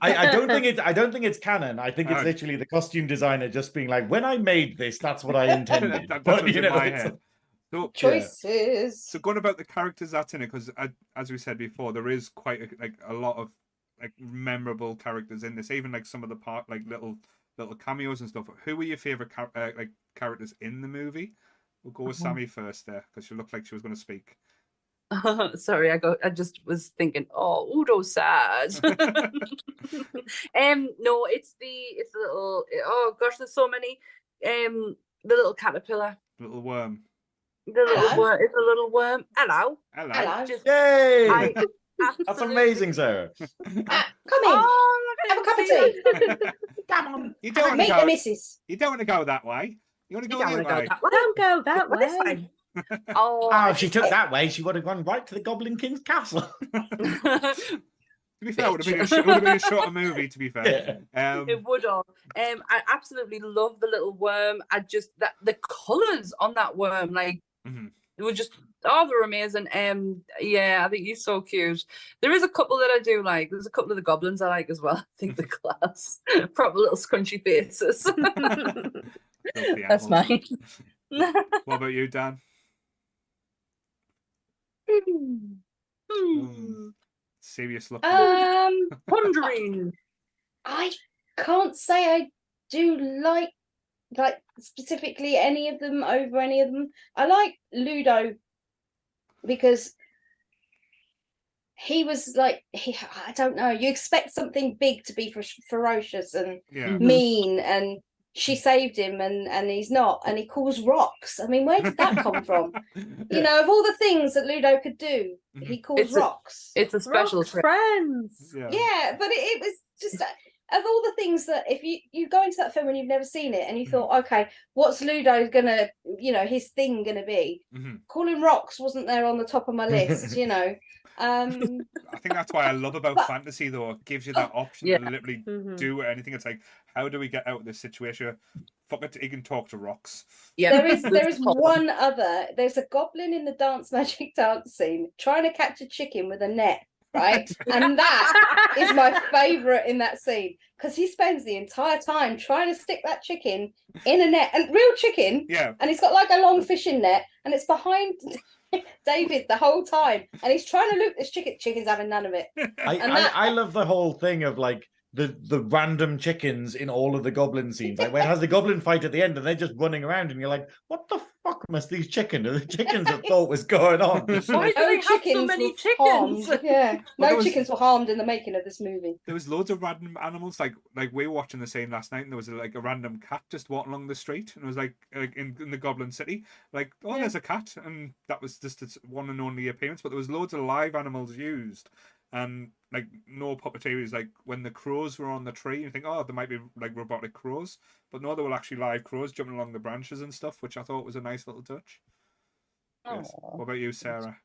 I, I don't think it. I don't think it's canon. I think it's Oh. literally the costume designer just being like, "When I made this, that's what I intended." That- that But, was you in know, my head. So, Choices. so going about the characters that's in it, because as we said before, there is quite a, like a lot of like memorable characters in this. Even like some of the part like little little cameos and stuff. Who were your favorite char- uh, like characters in the movie? We'll go with Uh-huh. Sammy first there, because she looked like she was going to speak. Sorry, I got. I just was thinking. Oh, Udo sad. um, no, it's the it's the little. Oh gosh, there's so many. Um, the little caterpillar. Little worm. The little Hello. worm. It's a little worm. Hello. Hello. Hello. Just, Yay! I That's amazing, Sarah. Ah, come in. Oh, Have a cup of tea. Come on. You don't want Meet to the go. missus. You don't want to go that way. You want to You go don't that want to go way. that way. Don't go that Go this way. way. Oh, Oh, if she just- took that way, she would have gone right to the Goblin King's castle. To be fair, it would have been a, sh- it would have been a shorter movie. To be fair, um, It would all. Um, I absolutely love the little worm. I just that the colours on that worm, like mhm. It was just oh, they're amazing. Um, yeah, I think he's so cute. There is a couple that I do like. There's a couple of the goblins I like as well. I think the class, proper little scrunchy faces. That's animals. mine. What about you, Dan? Hmm. Serious look. Um, Wondering. I can't say I do like like specifically any of them over any of them. I like Ludo because he was like he I don't know. You expect something big to be fer- ferocious and yeah. Mhm. mean, and she saved him, and and he's not, and he calls rocks. I mean, where did that come from? You know, of all the things that Ludo could do, he calls It's a- rocks. It's a special Rock trick. friends. yeah. Yeah, but it, it was just uh, of all the things that if you you go into that film and you've never seen it and you Mhm. thought, okay, what's Ludo gonna, you know, his thing gonna be? Mhm. Calling rocks wasn't there on the top of my list, you know. Um, I think that's why I love about But- fantasy, though. It gives you that option Yeah. to literally Mhm. do anything. It's like, how do we get out of this situation? Fuck it, he can talk to rocks. Yeah, there is there is There's one other. There's a goblin in the dance magic dance scene trying to catch a chicken with a net, right? and that is my favorite in that scene because he spends the entire time trying to stick that chicken in a net, and real chicken, Yeah, and he's got like a long fishing net, and it's behind David the whole time, and he's trying to loop this chicken. Chicken's having none of it. I, And I, that- I love the whole thing of like the the random chickens in all of the goblin scenes. Like when it has the goblin fight at the end and they're just running around and you're like, what the fuck must these chickens the chickens have thought was going on? Why do they oh, have so many were harmed. chickens? Yeah, Well, no was- chickens were harmed in the making of this movie. there was loads of random animals. Like, like we were watching the same last night, and there was like a random cat just walking along the street, and it was like, like in, in the Goblin City, like, oh, Yeah. there's a cat, and that was just its one and only appearance. But there was loads of live animals used, and like no puppeteers. Like when the crows were on the tree, you think, oh, there might be like robotic crows, but no, there were actually live crows jumping along the branches and stuff, which I thought was a nice little touch. Yes. What about you, Sarah?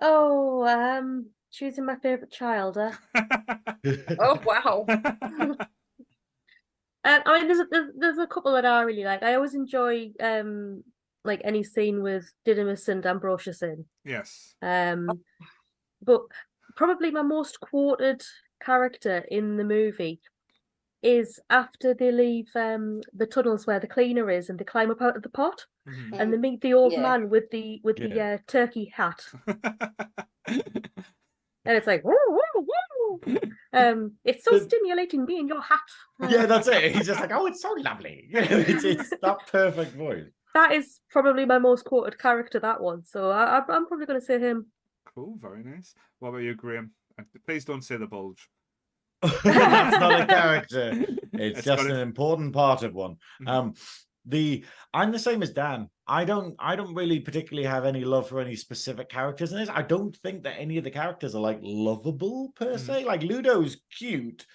Oh, um, choosing my favorite child. Uh. Oh wow. Um, I mean, there's a, there's, there's a couple that I really like. I always enjoy um like any scene with Didymus and Ambrosius in. yes. Um, but probably my most quoted character in the movie is after they leave um the tunnels where the cleaner is and they climb up out of the pot Mhm. and they meet the old Yeah. man with the with the Yeah. uh, turkey hat and it's like woo, woo, woo. um it's so The- stimulating being your hat yeah, that's it. He's just like, oh, it's so lovely. You know, it's, it's that perfect voice. that is probably my most quoted character that one so I, I- i'm probably going to say him Cool, very nice. What about you, Graham? Please don't say the bulge. That's not a character. It's, It's just an important part of one. Mhm. Um, the I'm the same as Dan. I don't I don't really particularly have any love for any specific characters in this. I don't think that any of the characters are like lovable per Mhm. se. Like Ludo's cute,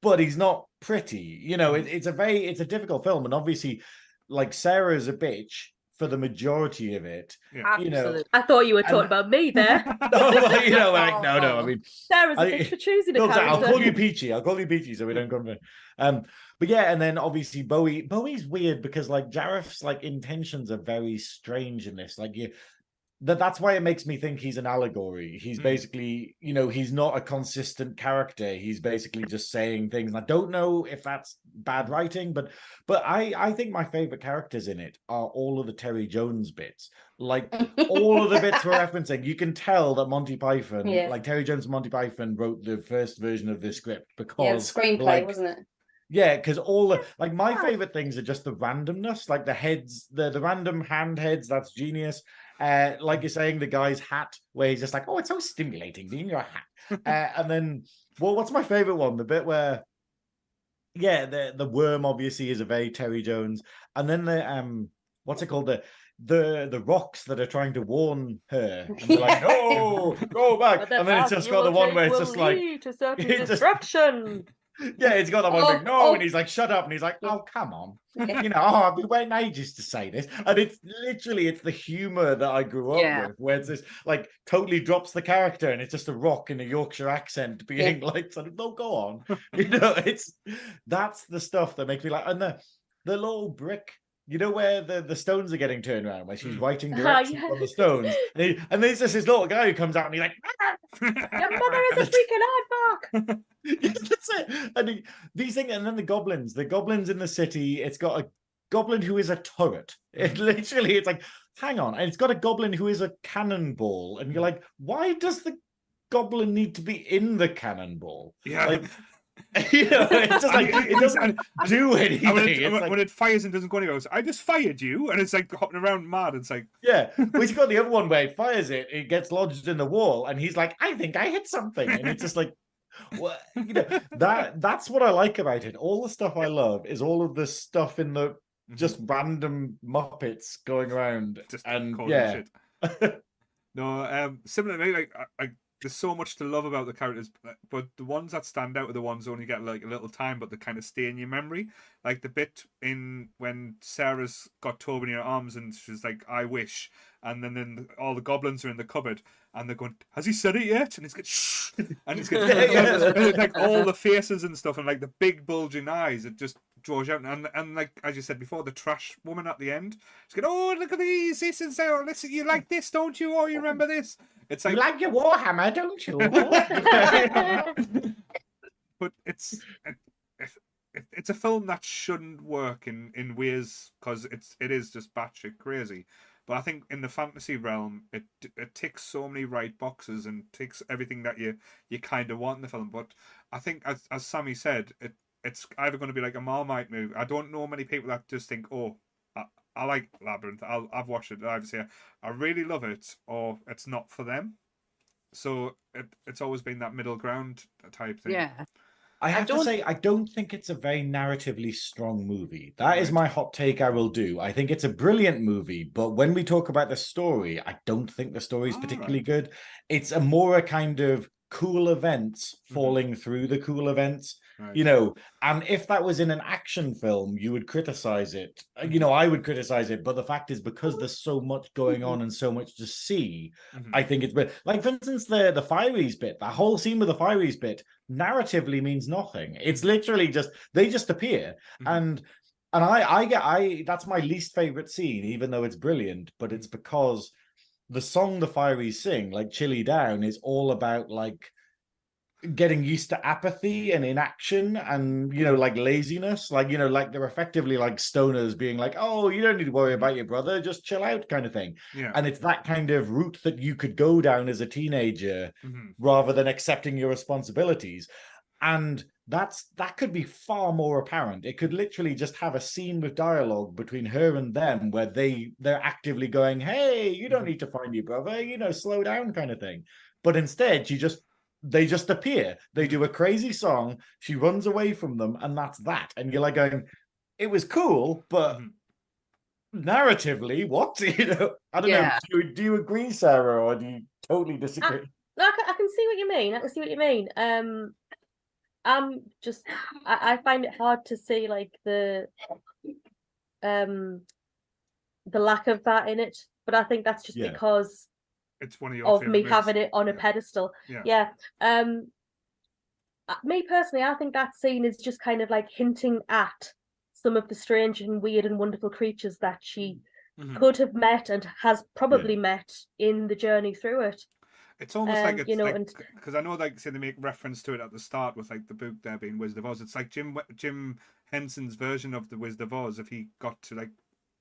but he's not pretty. You know, it, it's a very it's a difficult film, and obviously, like Sarah's a bitch for the majority of it. Yeah. you know, i thought you were And- talking about me there No, like, you know, like no, no. I mean, sarah's a I- bitch for choosing a Don't character I'll call you Peachy. I'll call you Peachy so we don't come. Um, but yeah, and then obviously Bowie. Bowie's weird because like Jareth's like intentions are very strange in this. Like you, that that's why it makes me think he's an allegory. He's Mm. basically, you know, he's not a consistent character. He's basically just saying things. And I don't know if that's bad writing, but but I I think my favorite characters in it are all of the Terry Jones bits. Like all of the bits we're referencing, you can tell that Monty Python, Yeah. like Terry Jones and Monty Python, wrote the first version of the script Yeah, the because screenplay, like, wasn't it? yeah, because all the like my favorite things are just the randomness, like the heads, the the random hand heads. That's genius. Uh, like you're saying, the guy's hat, where he's just like, "Oh, it's so stimulating being your hat." uh, and then, well, what's my favorite one? The bit where, yeah, the the worm obviously is a very Terry Jones, and then the um, what's it called? The the the rocks that are trying to warn her, and they're like, "No, go back," and then it's just got the one where it's just like, to certain destruction Yeah, he's got that one Oh, thing. No, oh. and he's like, shut up. And he's like, oh, come on. Yeah. You know, oh, I've been waiting ages to say this. And it's literally it's the humor that I grew up Yeah. with, where it's this like totally drops the character and it's just a rock in a Yorkshire accent being like, sort of, no, go on. You know, it's that's the stuff that makes me like and the the little brick. You know where the, the stones are getting turned around, where she's Mm. writing Ah, directions yeah. on the stones, and, he- and there's just this little guy who comes out and he's like, Your mother is a freaking aardvark. Yeah, that's it. And he, these things, and then the goblins, the goblins in the city. It's got a goblin who is a turret. It literally, it's like, hang on, and it's got a goblin who is a cannonball, and you're like, why does the goblin need to be in the cannonball? Yeah. Like, you know, it's just like it doesn't do anything. When, it, when- like- when it fires and doesn't go anywhere, I just fired you, and it's like hopping around mad. It's like, Yeah, well, he's got the other one where it fires it, it gets lodged in the wall, and he's like, "I think I hit something," and it's just like, what you know that that's what I like about it. All the stuff I love is all of the stuff in the just random Muppets going around, just and yeah, shit. No, um, similarly, like I, I, there's so much to love about the characters, but- but the ones that stand out are the ones only get like a little time, but they kind of stay in your memory. Like the bit in when Sarah's got Toby in her arms and she's like, "I wish," and then then all the goblins are in the cupboard and they're going, "Has he said it yet?" And he's going, "Shh," and he's going, Yeah, yeah. and it's like all the faces and stuff, and like the big bulging eyes, it just draws you out. And and like as you said before, the trash woman at the end, she's going, "Oh, look at these, this and so. Listen, you like this, don't you? Oh, you remember this?" It's you like, like your Warhammer, don't you? but it's it, it, it's a film that shouldn't work in in ways because it's it is just batshit crazy. But I think in the fantasy realm, it it ticks so many right boxes and ticks everything that you you kind of want in the film. But I think, as as Sammy said, it it's either going to be like a Marmite movie. I don't know many people that just think, oh. I, I like Labyrinth. I'll, I've watched it. I've say I really love it, or it's not for them. So it, it's always been that middle ground type thing. Yeah. I have to say, I don't think it's a very narratively strong movie. That is Right. my hot take. I will do. I think it's a brilliant movie, but when we talk about the story, I don't think the story is All particularly right. good. It's a more a kind of cool events Mhm. falling through the cool events, Right. you know. And if that was in an action film, you would criticize it. Uh, You know, I would criticize it. But the fact is, because there's so much going on and so much to see, Mhm. I think it's like, for instance, the the Fireys bit, that whole scene with the Fireys bit, narratively means nothing. It's literally just they just appear, Mhm. and and I I get I that's my least favorite scene, even though it's brilliant, but it's because the song the Fireys sing, like "Chilly Down," is all about like getting used to apathy and inaction and you know like laziness like you know like they're effectively like stoners being like oh you don't need to worry about your brother just chill out kind of thing yeah. and it's that kind of route that you could go down as a teenager Mhm. rather than accepting your responsibilities and that's that could be far more apparent it could literally just have a scene with dialogue between her and them where they they're actively going hey you don't Mhm. need to find your brother you know slow down kind of thing but instead she just they just appear they do a crazy song she runs away from them and that's that and you're like going it was cool but Mhm. narratively what you know i don't Yeah. know do you, do you agree sarah or do you totally disagree No, I can, I can see what you mean. I can see what you mean. Um, I'm just I, I find it hard to see like the um the lack of that in it, but I think that's just Yeah. because It's one of your of me having it on a pedestal. Yeah. Yeah. Um, uh, me personally, I think that scene is just kind of like hinting at some of the strange and weird and wonderful creatures that she Mhm. could have met and has probably met in the journey through it. It's almost like Um, it's you know, like because I know like say they make reference to it at the start with like the book there being Wizard of Oz. It's like Jim Jim Henson's version of the Wizard of Oz. If he got to like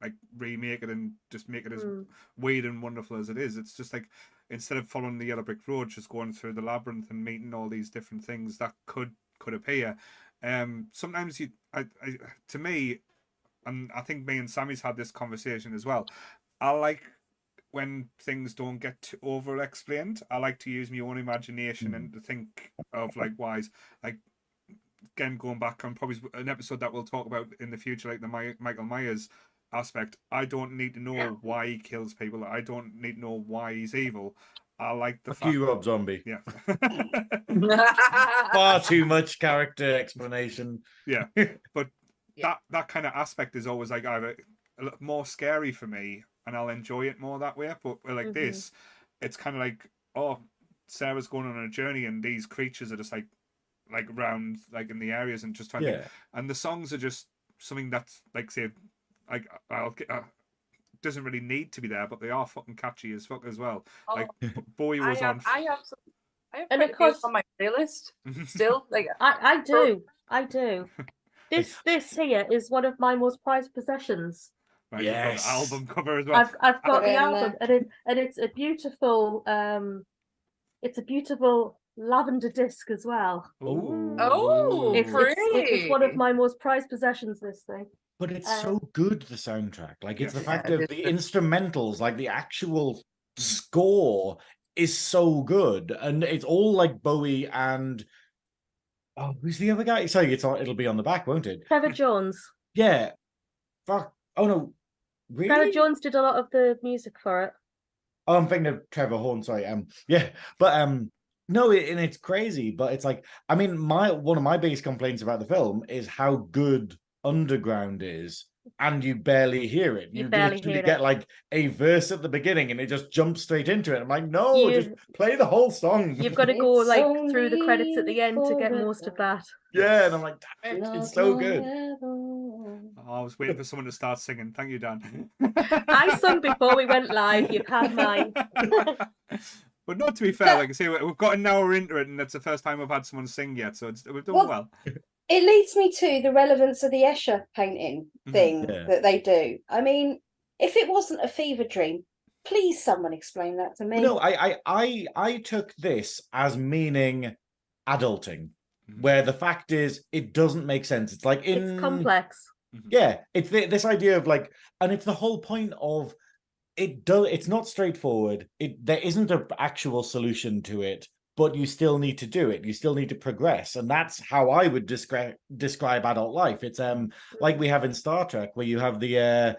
like remake it and just make it as Mm. weird and wonderful as it is, it's just like instead of following the yellow brick road, just going through the labyrinth and meeting all these different things that could could appear. Um, sometimes you, I, I, to me, and I think me and Sammy's had this conversation as well. I like when things don't get too over explained. I like to use my own imagination and to think of like wise like again going back on probably an episode that we'll talk about in the future, like the My- Michael Myers aspect. I don't need to know why he kills people. I don't need to know why he's evil. I like the Fuck fact. you, Rob Zombie. Yeah. Far too much character explanation. yeah. But Yeah. that that kind of aspect is always like either a little more scary for me, and I'll enjoy it more that way. But with like Mhm. this, it's kind of like oh, Sarah's going on a journey, and these creatures are just like like round like in the areas and just trying to and the songs are just something that's like say like I'll get uh, doesn't really need to be there, but they are fucking catchy as fuck as well. Like Boy B- Bowie I was have, on. I have some. I have And of a few course- on my playlist still. Like I, I do. I do. This this here is one of my most prized possessions. right, you've got the Yes. album cover as well. I've I've got the Okay, and, album and it and it's a beautiful um it's a beautiful lavender disc as well. Ooh. Oh, It's, it's, it's one of my most prized possessions, this thing. But it's Uh, so good, the soundtrack. Like, it's the fact Yeah, of the instrumentals, like the actual score is so good. And it's all like Bowie and. Oh, who's the other guy? Sorry, it's on, it'll be on the back, won't it? Trevor Jones. Yeah. Fuck. Oh, no. Really? Trevor Jones did a lot of the music for it. Oh, I'm thinking of Trevor Horn. Sorry. Um, yeah, but um, no, it, and it's crazy. But it's like, I mean, my one of my biggest complaints about the film is how good Underground is, and you barely hear it. You You, barely literally hear it. get like a verse at the beginning, and it just jumps straight into it. I'm like, no, You- just play the whole song. You've got to go It's like through the credits at the end to get most of that. yeah, and I'm like, damn it, it's so good. Oh, I was waiting for someone to start singing. Thank you, Dan. I sung before we went live. You've had mine. but not to be fair, like I say, we- we've got an hour into it, and it's the first time we've had someone sing yet, so it's, we've done Well, well. It leads me to the relevance of the Escher painting Mhm. thing Yeah. that they do. I mean, if it wasn't a fever dream, please someone explain that to me. No, I, I, I, I took this as meaning adulting, Mhm. where the fact is it doesn't make sense. It's like in It's complex. Yeah, it's the, this idea of like, and it's the whole point of it. Do it's not straightforward. It there isn't an actual solution to it, but you still need to do it. You still need to progress, and that's how I would describe describe adult life. It's um like we have in Star Trek, where you have the uh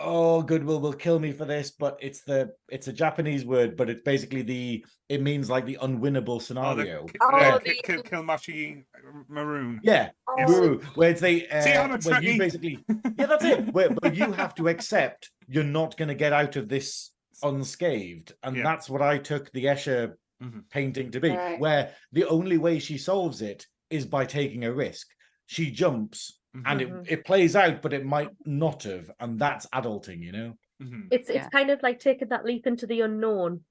oh goodwill will kill me for this but it's the it's a japanese word but it's basically the it means like the unwinnable Oh, the, scenario Oh, yeah, the- ki- kill, Kilmashi Maroon. yeah Oh, Guru, where it's they uh, See, I'm a where you basically yeah that's it where, where you have to accept you're not going to get out of this unscathed and Yeah. that's what i took the escher Mhm. painting to be Right. where the only way she solves it is by taking a risk she jumps and Mhm. it, it plays out but it might not have and that's adulting you know Mhm. It's Yeah. it's kind of like taking that leap into the unknown.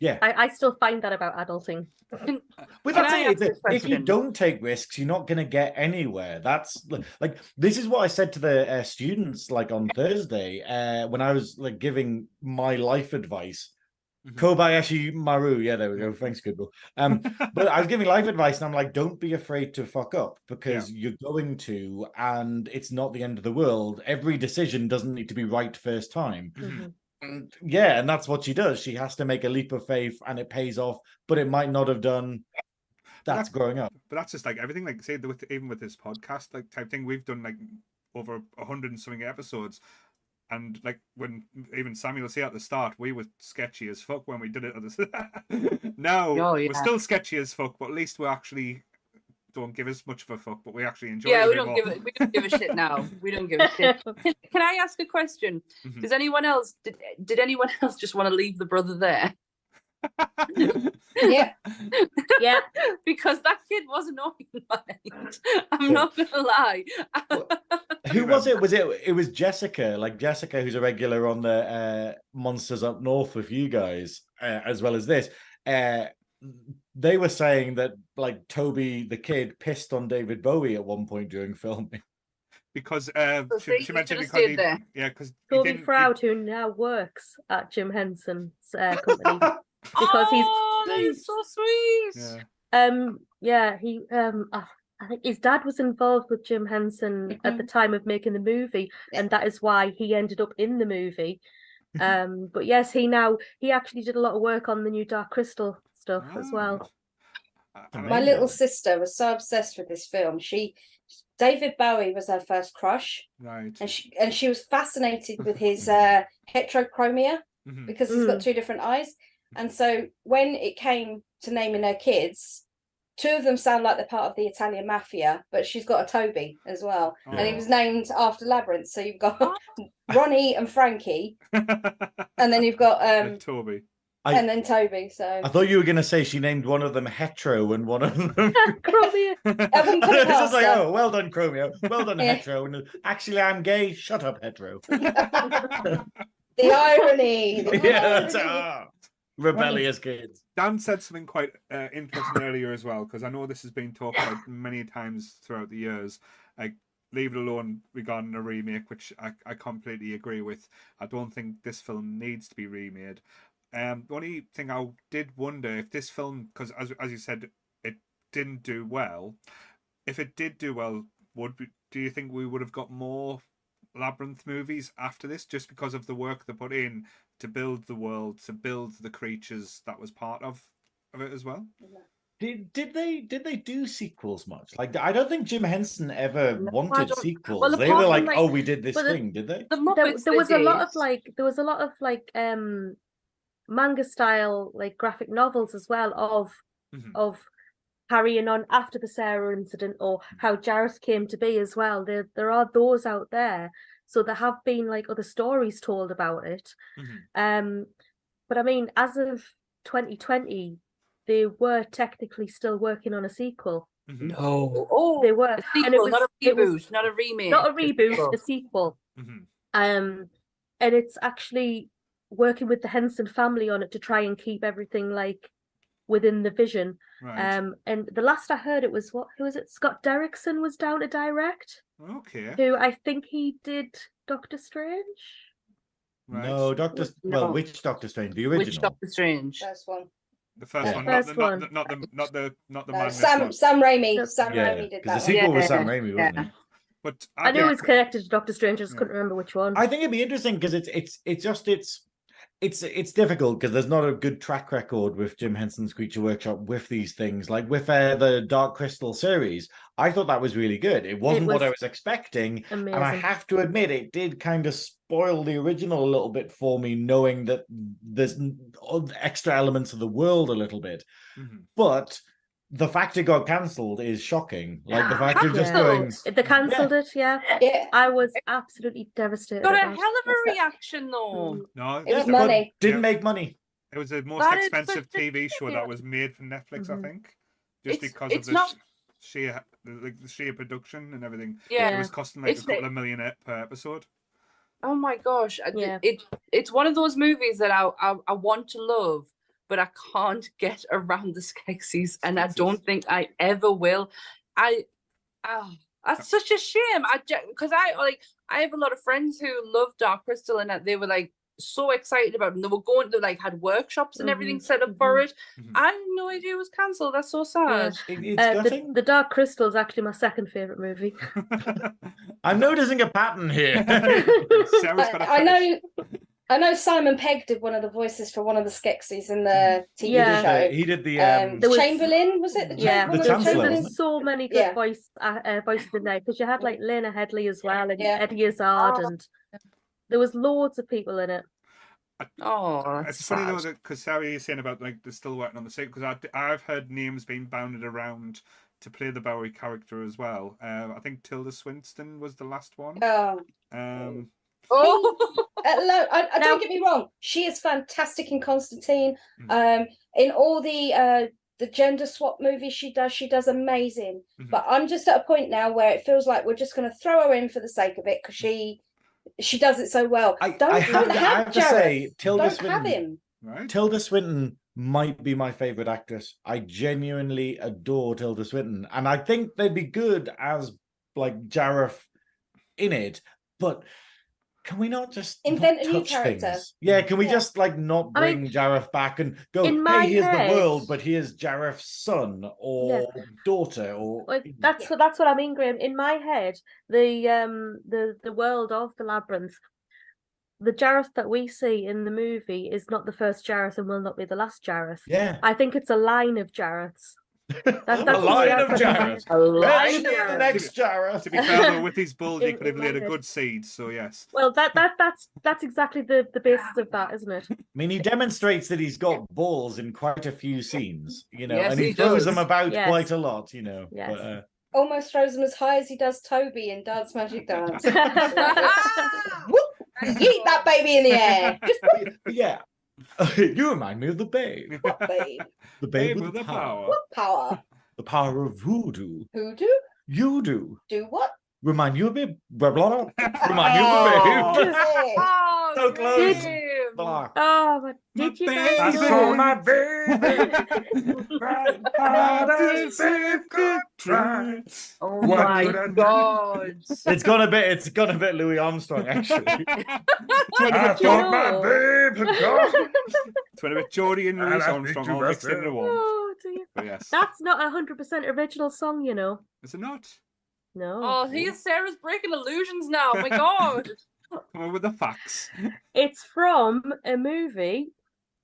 yeah I, I still find that about adulting. Well, Can that's it. ask it's a a- If you don't take risks, you're not going to get anywhere. That's like this is what I said to the uh, students like on Thursday uh, when I was like giving my life advice. Mhm. Kobayashi Maru, yeah, there we go. Thanks, Goodwill. Um, but I was giving life advice, and I'm like, don't be afraid to fuck up because you're going to, and it's not the end of the world. Every decision doesn't need to be right first time. Mhm. Mhm. And yeah, and that's what she does. She has to make a leap of faith, and it pays off, but it might not have done. That's that- growing up. But that's just like everything, like say with even with this podcast, like type thing, we've done like over a hundred and something episodes, and like when even Samuel say at the start, we were sketchy as fuck when we did it. At the... now Oh, we're still sketchy as fuck, but at least we actually don't give as much of a fuck, but we actually enjoy. yeah, it we don't more. give it. We don't give a shit now. We don't give a shit. Can, can I ask a question? Mhm. Does anyone else did, did anyone else just want to leave the brother there? Yeah. Yeah, because that kid was annoying. Mate. I'm not gonna lie. Who was it? Was it? It was Jessica, like Jessica, who's a regular on the uh, Monsters Up North with you guys, uh, as well as this. Uh, they were saying that like Toby the kid pissed on David Bowie at one point during filming. because uh, So she, see, she mentioned should've because he, there. yeah, because Toby Froud, who now works at Jim Henson's uh, company. Because he's- oh, that is so sweet. Yeah. Um, yeah, he um, uh, I think his dad was involved with Jim Henson at the time of making the movie, and that is why he ended up in the movie. Um, but yes, he now he actually did a lot of work on the new Dark Crystal stuff as well. Ah, My My little sister was so obsessed with this film. She David Bowie was her first crush, Right. and she and she was fascinated with his uh, heterochromia. Mhm. because he's got Mm. two different eyes. And so when it came to naming her kids, two of them sound like they're part of the Italian mafia, but she's got a Toby as well. And he Oh. was named after Labyrinth. So you've got Ronnie and Frankie, and then you've got um Toby. I- and then Toby. So I thought you were going to say she named one of them hetero and one of them. Chromia. I wouldn't it it's just like, oh, well done, Chromio. Well done, Yeah. hetero. And actually, I'm gay. Shut up, hetero. The irony. the yeah, that's irony. Rebellious kids. Dan said something quite uh, interesting earlier as well, because I know this has been talked about many times throughout the years. Like, leave it alone regarding a remake, which I, I completely agree with. I don't think this film needs to be remade. Um, the only thing I did wonder if this film, because as as you said, it didn't do well. If it did do well, would we, do you think we would have got more labyrinth movies after this, just because of the work they put in to build the world, to build the creatures that was part of of it as well? Did did they did they do sequels much? Like I don't think Jim Henson ever No, wanted sequels. well, they were like, like- "Oh, we did this but the- thing," did they? The there, Muppets. there they was a lot of like there was a lot of like um manga style like graphic novels as well of Mhm. of carrying on after the Sarah incident or how Jareth came to be as well. There there are those out there. So there have been like other stories told about it. Mhm. Um but I mean as of 2020 they were technically still working on a sequel. Mhm. No. Oh, They were sequel, and it was, not a it was reboot, not a remake. not a reboot, sequel. a sequel. Mhm. Um, and it's actually working with the Henson family on it to try and keep everything like within the vision. Right. Um, and the last I heard, it was what? Who was it? Scott Derrickson was down to direct. okay. Who I think he did Doctor Strange. Right. No, Doctor. Well, which Doctor Strange? The original. Which. Doctor Strange? First one. The first Yeah. one, not the, First not, one. the, not the not the not the No, madness Sam one. Sam Raimi. Sam yeah, Raimi did that the one. sequel was Yeah, Sam Raimi, wasn't yeah. it? But I knew yeah, it was connected to Doctor Strange. I just Yeah. couldn't remember which one. I think it'd be interesting because it's it's it's just it's it's it's difficult because there's not a good track record with Jim Henson's Creature Workshop with these things. Like with uh, the Dark Crystal series, I thought that was really good. It wasn't what I was was expecting, Amazing. and I have to admit, it did kind of spoil the original a little bit for me, knowing that there's extra elements of the world a little bit. Mhm. But the fact it got cancelled is shocking. Like the fact of just going, They cancelled it. Yeah, Yeah, I was absolutely devastated. Got a hell of a reaction though. Mm. no, it was but money. didn't Yeah. make money. It was the most That is expensive TV show that was made for Netflix, I Mhm. think, just It's- because it's of the not- sheer the, like, the sheer production and everything. Yeah, It was costing like It's a couple like- of million per episode. Oh my gosh. I- Yeah. It it's one of those movies that I I, I want to love, but I can't get around the Skeksis, and I don't think I ever will. I oh that's such a shame. I because I like I have a lot of friends who love Dark Crystal and that they were like so excited about it and they were going to like had workshops and everything Mhm, set up for it. Mhm. I had no idea it was cancelled. That's so Yeah. sad. It- Uh, the, the Dark Crystal is actually my second favorite movie. I'm noticing a pattern here. Sarah's got a I, I know. Fetish. I know Simon Pegg did one of the voices for one of the Skeksis in the TV Yeah. show. he did the Um, um, was- Chamberlain was it? The Yeah, The one of there's, Chancellor. there's so many good Yeah. voice uh, uh, voices in there because you had like Lena Headley as well and Yeah. Eddie Izzard Oh. and there was loads of people in it. Oh, that's it's funny though that because Sarah is saying about like they're still working on the sequel because I've heard names being bounded around to play the Bowie character as well. Uh, I think Tilda Swinton was the last one. Oh, Um, Oh, hello. I, I Now- don't get me wrong. She is fantastic in Constantine. Mm. Um, in all the uh the gender swap movies she does, she does amazing. Mhm. But I'm just at a point now where it feels like we're just going to throw her in for the sake of it because she she does it so well. I, don't I don't have, to, I have have to say, Tilda don't Swinton. have him. right. Tilda Swinton might be my favorite actress. I genuinely adore Tilda Swinton, and I think they'd be good as like Jareth in it. But can we not just not Invent a new touch character. things? Yeah, can we Yeah. just like not I bring mean, Jareth back and go? in my Hey, here's head- the world, but here's Jareth's son or daughter or Like, that's what that's what I mean, Graham. In my head, the um the the world of the labyrinth, the Jareth that we see in the movie is not the first Jareth and will not be the last Jareth. yeah. I think it's a line of Jareths. That- a line of we A line be the of- next Jareth. To be fair, though, with his build, he could have in laid a good seed. So yes. Well, that that that's that's exactly the the basis of that, isn't it? I mean, he demonstrates that he's got balls in quite a few scenes, you know, Yes, and he, he does. throws them about Yes. quite a lot, you know. Yes. But, uh, Almost throws them as high as he does Toby in Dance Magic Dance. Yeet that baby in the air. Just yeah, you remind me of the babe, what, babe? the babe, Babe with the power, What power? the power of voodoo. Who do? You do Do what? Remind you of me, blah blah. blah. Remind you of the babe. Hey. Oh, So oh, oh, close. damn. Blah. Oh, but My did you baby. guys I Baby. saw my babe. Right, hard as it Oh What my could I god. It's gone a bit. It's gone a bit Louis Armstrong actually. I Did thought my know? babe had gone. It's when a bit Geordie and And Louis Armstrong all mixed into myself. one. Oh, dear. But yes. That's not a hundred percent original song, you know. Is it not? No. Oh, he's Sarah's breaking illusions now. Oh my god. Come on with the facts. It's from a movie.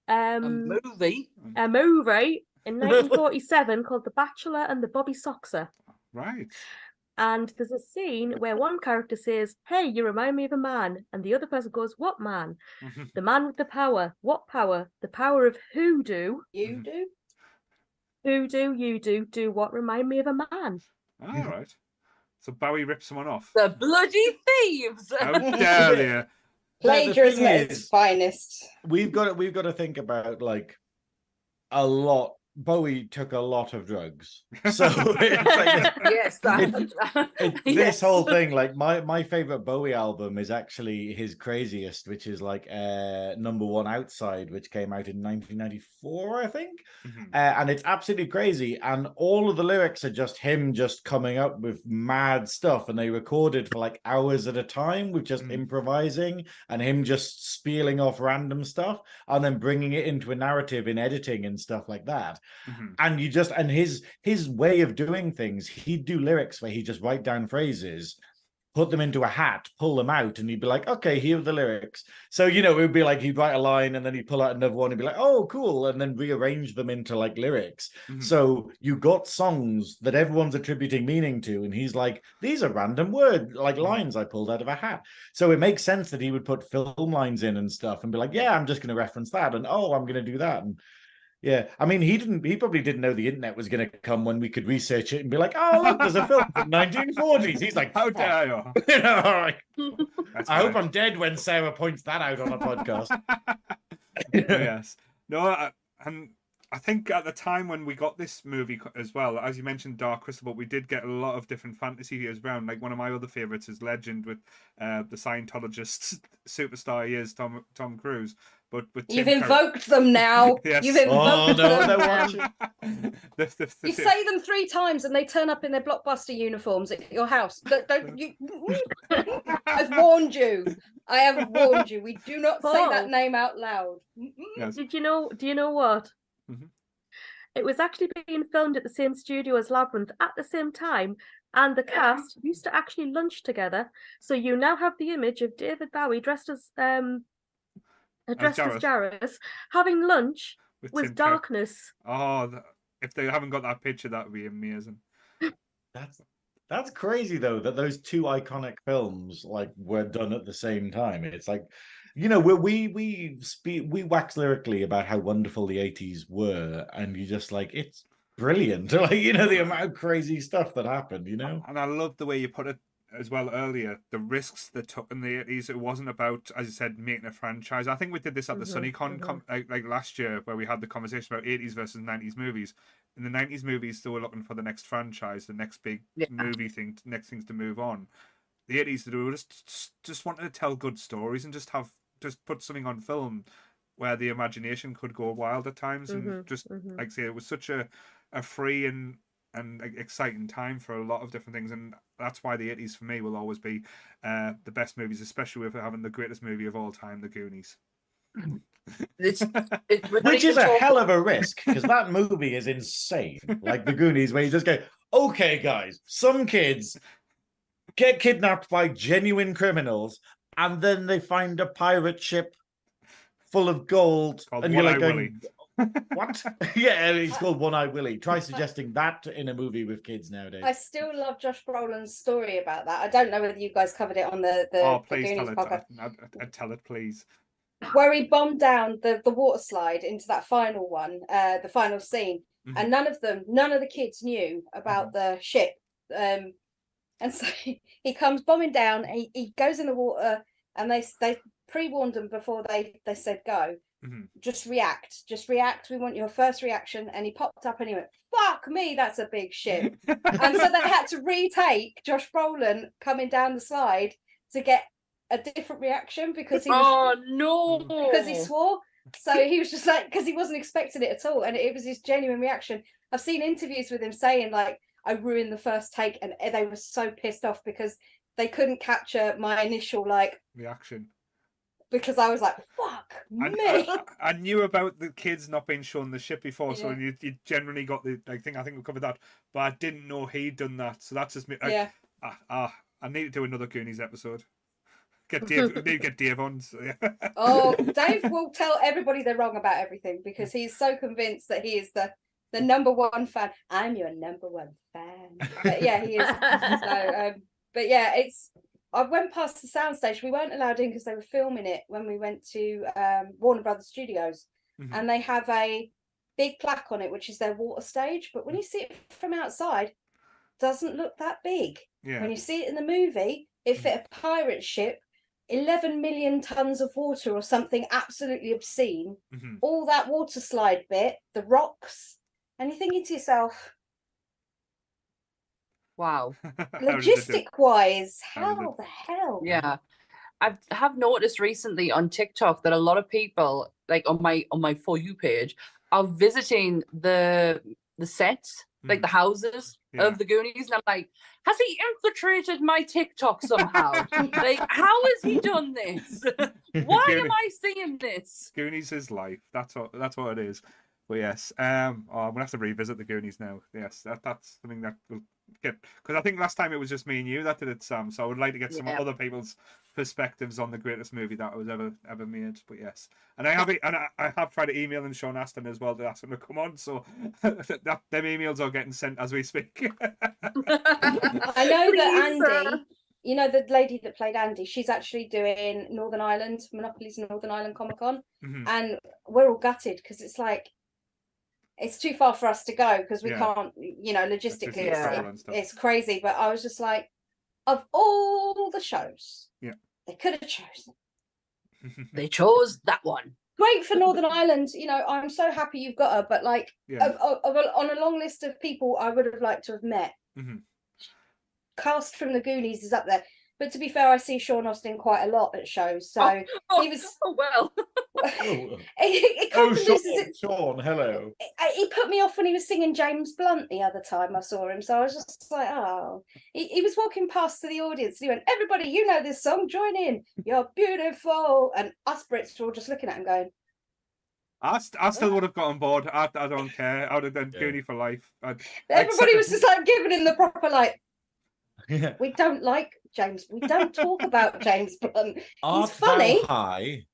A Um movie. a movie in 1947 called The Bachelor and the Bobby Soxer. Right. And there's a scene where one character says, Hey, you remind me of a man. And the other person goes, What man? The man with the power. What power? The power of who do. You do? Who do you do. Do what? Remind me of a man. All right. So Bowie ripped someone off. The bloody thieves. How dare you? Plagiarism at its is- finest. We've got to, we've got to think about like a lot. Bowie took a lot of drugs, so it's like yes, that. it, this whole thing. Like my my favorite Bowie album is actually his craziest, which is like uh number one outside, which came out in 1994, I think. Mhm. uh, and it's absolutely crazy. And all of the lyrics are just him just coming up with mad stuff, and they recorded for like hours at a time with just Mm. improvising and him just spieling off random stuff, and then bringing it into a narrative in editing and stuff like that. Mhm. And you just and his his way of doing things, he'd do lyrics where he just write down phrases. Put them into a hat, pull them out, and he'd be like, "Okay, here are the lyrics." So you know, it would be like he'd write a line, and then he'd pull out another one, and be like, "Oh, cool," and then rearrange them into like lyrics. Mhm. So you got songs that everyone's attributing meaning to, and he's like, "These are random word like lines I pulled out of a hat." So it makes sense that he would put film lines in and stuff, and be like, "Yeah, I'm just going to reference that," and "Oh, I'm going to do that," and yeah, I mean, he didn't. He probably didn't know the internet was going to come when we could research it and be like, "Oh, look, there's a film from 1940s." He's like, How dare you? You know, like, That's I hope. I'm dead when Sarah points that out on a podcast. yes. No, I, and I think at the time when we got this movie as well, as you mentioned, Dark Crystal, but we did get a lot of different fantasy heroes around. Like one of my other favorites is Legend with uh, the Scientologist superstar he is, Tom Tom Cruise. But with You've Tim Curry- invoked them now. Yes. You've Oh no, them. they're watching. The- the- the- You say them three times and they turn up in their blockbuster uniforms at your house. Don't, don't you? I've warned you. I have warned you. We do not say that name out loud. Yes. Did you know? Do you know what? Mhm. It was actually being filmed at the same studio as Labyrinth at the same time, and the cast used to actually lunch together. So you now have the image of David Bowie dressed as um, uh, dressed as Jareth having lunch with with darkness. Oh, th- if they haven't got that picture, that would be amazing. That's that's crazy though that those two iconic films like were done at the same time. It's like, you know, we we we speak we wax lyrically about how wonderful the eighties were, and you just like it's brilliant. Like you know the amount of crazy stuff that happened. You know, And I love the way you put it as well earlier. The risks they took in the eighties. It wasn't about, as you said, making a franchise. I think we did this at the Mhm, SunnyCon mhm. com- like, like last year, where we had the conversation about eighties versus nineties movies. In the nineties movies, they were looking for the next franchise, the next big Yeah. movie thing, next things to move on. The eighties, they were just just- wanted to tell good stories and just have just put something on film where the imagination could go wild at times and Mhm, just mhm. like I say, it was such a, a free and and exciting time for a lot of different things, and that's why the eighties for me will always be uh, the best movies, especially with having the greatest movie of all time, The Goonies. It's, it's which is a ridiculous. hell of a risk because that movie is insane. Like the Goonies, where you just go, okay, guys, some kids get kidnapped by genuine criminals, and then they find a pirate ship full of gold, Called and you're like, going, Willie. What? yeah, he's called One Eye Willie. Try suggesting that in a movie with kids nowadays. I still love Josh Brolin's story about that. I don't know whether you guys covered it on the the, oh, please Goonies tell it. podcast, I, I, I tell it, please. where he bombed down the the water slide into that final one, uh, the final scene, Mhm. and none of them, none of the kids knew about the ship. Um, and so he comes bombing down. He he goes in the water, and they they pre warned them before they they said go. Mhm. Just react, just react. We want your first reaction. And he popped up and he went, "Fuck me, that's a big ship." and so they had to retake Josh Brolin coming down the slide to get a different reaction because he was Oh no! because he swore. So he was just like because he wasn't expecting it at all, and it was his genuine reaction. I've seen interviews with him saying like I ruined the first take, and they were so pissed off because they couldn't capture my initial like Reaction. Because I was like fuck I, me. I, I knew about the kids not being shown the ship before, so you, you generally got the. I think I think we covered that, but I didn't know he'd done that. So that's just me. I, yeah, ah, ah, I need to do another Goonies episode. Get Dave. need to get Dave on. So, yeah. Oh, Dave will tell everybody they're wrong about everything because he's so convinced that he is the the number one fan. I'm your number one fan. But yeah, he is. so, um, but yeah, it's. I went past the soundstage. We weren't allowed in because they were filming it when we went to um, Warner Brothers Studios, Mhm. and they have a big plaque on it, which is their water stage. But when you see it from outside, doesn't look that big. yeah. When you see it in the movie, it fit a pirate ship, 11 million tons of water or something absolutely obscene. Mhm. All that water slide bit, the rocks, and you're thinking to yourself, Wow. How did they do it? logistic wise, How how the hell? Yeah. I have noticed recently on TikTok that a lot of people, like on my on my for you page, are visiting the the sets, like the houses Yeah. of the Goonies, and I'm like, has he infiltrated my TikTok somehow? like, how has he done this? Why am I seeing this? Goonies is life. That's what that's what it is. But yes, um, oh, I'm gonna have to revisit the Goonies now. Yes, that that's something that will get because I think last time it was just me and you that did it, Sam. So I would like to get some Yeah. other people's perspectives on the greatest movie that was ever ever made. But yes, and I have and I, I have tried to email in Sean Astin as well to ask him to come on. So that them emails are getting sent as we speak. I know that Please, sir. Andy, you know, the lady that played Andy, she's actually doing Northern Ireland, Monopoly's Northern Ireland Comic Con. Mhm. and we're all gutted because it's like it's too far for us to go because we Yeah. can't you know logistically the it's, it- stuff. it's crazy but i was just like of all the shows Yeah. they could have chosen They chose that one. great for northern ireland you know i'm so happy you've got her but like yeah. of, of, of on a long list of people i would have liked to have met Mhm. cast from the goonies is up there but to be fair i see Sean Astin quite a lot at shows so Oh, he oh, was oh well. Oh, it, it oh Sean, it Sean, hello. He put me off when he was singing James Blunt the other time I saw him. So I was just like, oh. He, he was walking past to the audience and he went, Everybody, you know this song, join in. You're beautiful. And us Brits were all just looking at him going, I, st- I still would have got on board. I, I don't care. I would have done Yeah. Goonie for life. I'd, Everybody was just like giving him the proper, like, Yeah. we don't like James. We don't talk about James Blunt. Art funny. thou high?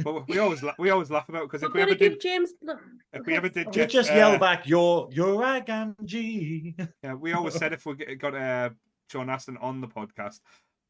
but we always la- we always laugh about because We're if we ever did James. Blunt- if we ever did You just uh, yell back, "You're you're Agamgee." Yeah, we always said if we got uh, Sean Astin on the podcast,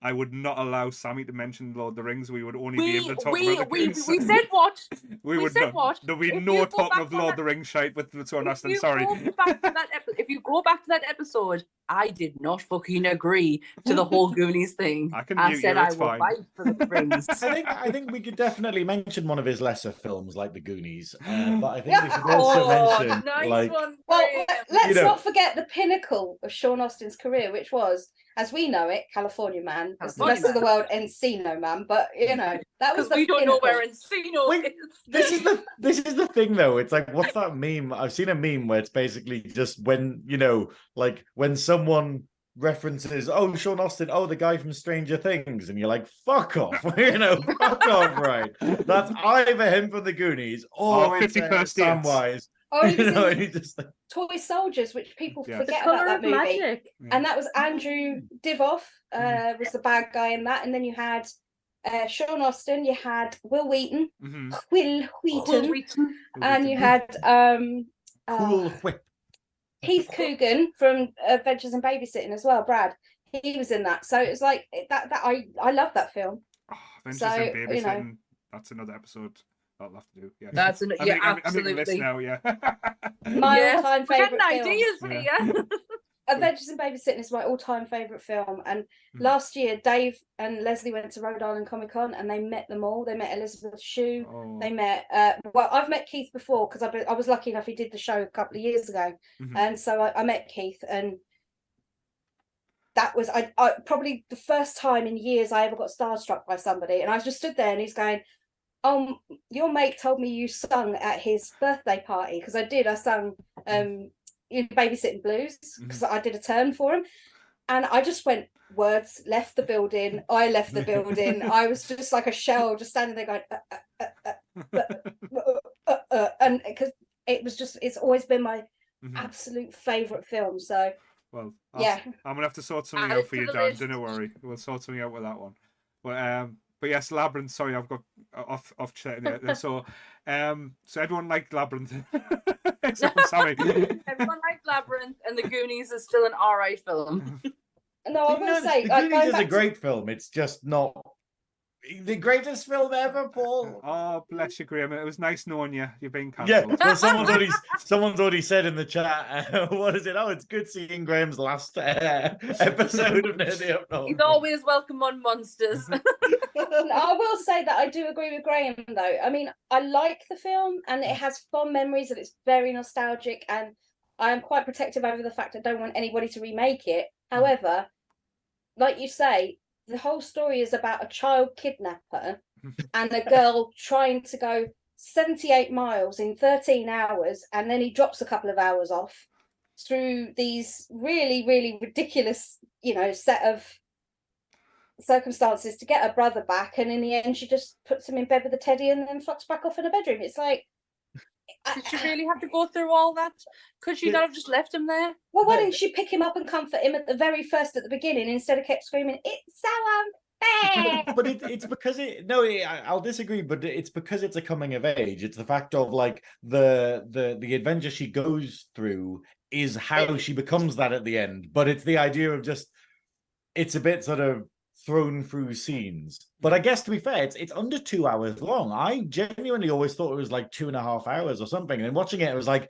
I would not allow Sammy to mention Lord of the Rings. We would only be able to talk we, about the we, Goonies. we said what? we we would said not. what? There'll be If no you talking of Lord of the Rings shite with Sean If Astin. you Sorry. Go back to that epi- if you go back to that episode, I did not fucking agree to the whole Goonies thing. I can I mute said you, I it's will fine. fight for the rings. I think I think we could definitely mention one of his lesser films, like The Goonies. Uh, but I think we should also oh, mention, nice like, one. Well, let- let's know- not forget the pinnacle of Sean Astin's career, which was, as we know it, California Man. As the California rest of the world, Encino Man. But you know, that was because the we don't know where Encino Wait, is. this is the this is the thing though. It's like what's that meme? I've seen a meme where it's basically just when you know, like when someone references, oh Sean Astin, oh the guy from Stranger Things, and you're like, fuck off, you know, fuck off, right? That's either him from the Goonies or Oh, it's 50 uh, First Dates. Samwise. Oh, he You was know, in he just like, Toy Soldiers, which people Yeah. The forget about color that movie. magic. And that was Andrew Divoff uh, Mm-hmm. was the bad guy in that. And then you had uh, Sean Astin, you had Wil Wheaton, hmm Wil Wheaton, Wheaton. and you had um, uh, Cool whip. Keith Coogan from Adventures in Babysitting as well. Brad, he was in that. So it was like that. That I I love that film. Oh, Adventures So, in you know. Babysitting. That's another episode I'll have to do. Yeah. That's an, I'm yeah, I'm- I'm list absolutely. now, yeah. My Yeah, all-time favorite getting film. ideas Yeah. here. Adventures in Babysitting is my all-time favorite film. And Mhm. last year, Dave and Leslie went to Rhode Island Comic Con, and they met them all. They met Elizabeth Shue. Oh, They met. Uh, well, I've met Keith before because I, I was lucky enough he did the show a couple of years ago, mhm. and so I, I met Keith, and that was I, I probably the first time in years I ever got starstruck by somebody, and I just stood there, and he's going. Oh, your mate told me you sung at his birthday party because I did. I sung um in babysitting blues because I did a turn for him, and I just went words left the building. I left the building. I was just like a shell, just standing there going, uh, uh, uh, uh, uh, uh, uh, and because it was just it's always been my Mhm. absolute favorite film. So Well, I'll, yeah, I'm gonna have to sort something out for you, Dan. Don't worry, we'll sort something out with that one. But um, but yes, Labyrinth. Sorry, I've got off off chatting there. So um, so everyone liked Labyrinth, except for Sammy. Everyone liked Labyrinth, and The Goonies is still an RA film. no, I'm going to say The Goonies going is a back to- great film. It's just not the greatest film ever, Paul. Oh, bless you, Graham. It was nice knowing you. You've been Yeah, well, someone's already someone's already said in the chat. Uh, what is it? Oh, it's good seeing Graham's last uh, episode of Nerdy Up North. He's always welcome on Monsters. I will say that I do agree with Graham though. I mean, I like the film and it has fond memories and it's very nostalgic and I am quite protective over the fact I don't want anybody to remake it. However, like you say, the whole story is about a child kidnapper and a girl trying to go 78 miles in 13 hours and then he drops a couple of hours off through these really really ridiculous you know set of circumstances to get her brother back. And in the end she just puts him in bed with a teddy and then fucks back off in a bedroom. It's like Did she really have to go through all that? Could she not have just left him there? well why didn't she pick him up and comfort him at the very first at the beginning instead of kept screaming it's so unfair but it, it's because it no I- i'll disagree but it's because it's a coming of age it's the fact of like the the the adventure she goes through is how she becomes that at the end but it's the idea of just it's a bit sort of thrown through scenes. But i guess to be fair it's it's under two hours long. I genuinely always thought it was like two and a half hours or something and watching it it was like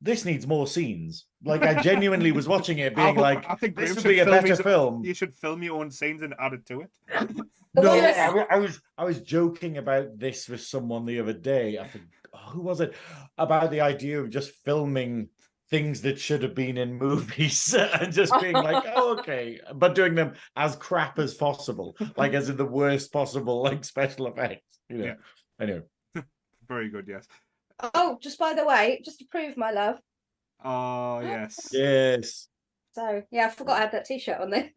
this needs more scenes. Like i genuinely was watching it being I- like I think this would be a better his- film. You should film your own scenes and add it to it. No, what I, was- I was I was joking about this with someone the other day. I think who was it? About the idea of just filming things that should have been in movies and just being like, oh, okay, but doing them as crap as possible, like as in the worst possible like special effects. You know. Yeah. Anyway, Very good, yes. oh just by the way just to prove my love Oh yes. yes. so yeah i forgot i had that t-shirt on there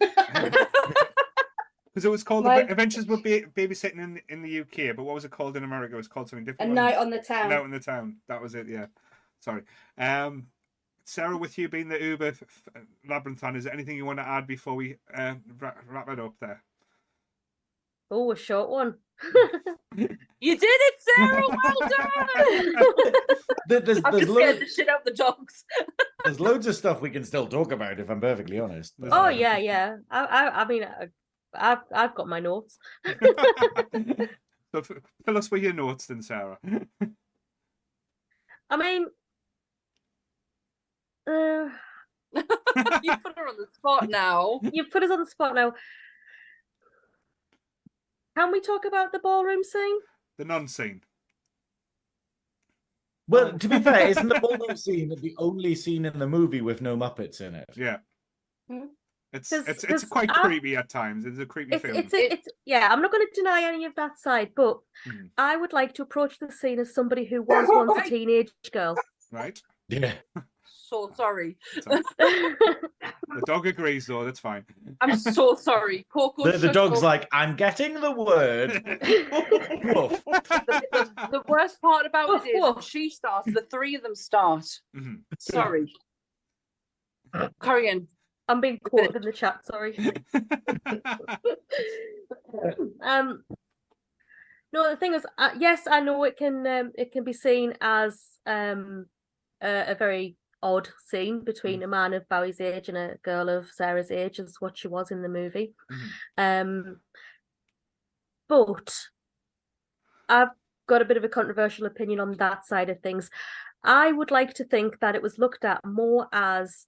Because it was called My- Adventures with Ba- Babysitting in in the UK, but what was it called in America? It was called something different. a night on the it? town Night in the town. That was it. Yeah. Sorry. Um, Sarah, with you being the Uber f- f- labyrinth is there anything you want to add before we uh, wrap, wrap it up there? Oh, a short one. You did it, Sarah. Well done. There- There's, I've there's, just scared lo- the shit out the dogs. there's loads of stuff we can still talk about if I'm perfectly honest. There's oh Uh, yeah, yeah. I, I, I mean, I, I've, I've got my notes. so f- fill us with your notes, then, Sarah. I mean, uh, you put her on the spot now. you've put us on the spot now. Can we talk about the ballroom scene? the non-scene. Well, to be fair, isn't the ballroom scene the only scene in the movie with no Muppets in it? Yeah. Hmm. It's Does- it's it's quite Ab- creepy at times. It's a creepy It's, film. it's, a, it's, yeah. I'm not going to deny any of that side, but Mhm. I would like to approach the scene as somebody who was once a teenage girl. Right? Yeah. So sorry. The dog agrees, though. That's fine. I'm so sorry. Coco. The, the dog's up. like, I'm getting the word. Woof. The worst part about Woof, it is woof. she starts, the three of them start. Mhm. Sorry. Carry on. I'm being caught in the chat. Sorry. um, no, the thing is, uh, yes, I know it can um, it can be seen as um a, a very odd scene between a man of Bowie's age and a girl of Sarah's age, as what she was in the movie. Mhm. Um, but I've got a bit of a controversial opinion on that side of things. I would like to think that it was looked at more as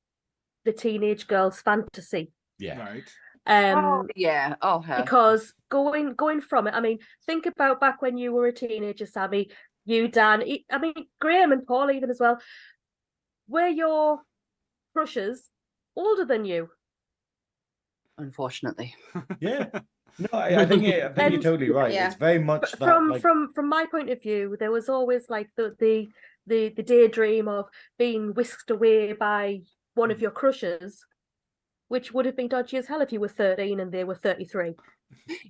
the teenage girl's fantasy. Yeah. Right. Um, Oh, yeah. Oh, her. because going going from it, I mean, think about back when you were a teenager, Sammy, you, Dan, I mean, Graham and Paul even as well. Were your crushes older than you? Unfortunately. Yeah. No, I, I think it, I think you're totally right. Yeah. It's very much But that from like, from from my point of view, there was always like the the the the daydream of being whisked away by one Mm. of your crushes, which would have been dodgy as hell if you were thirteen and they were thirty three.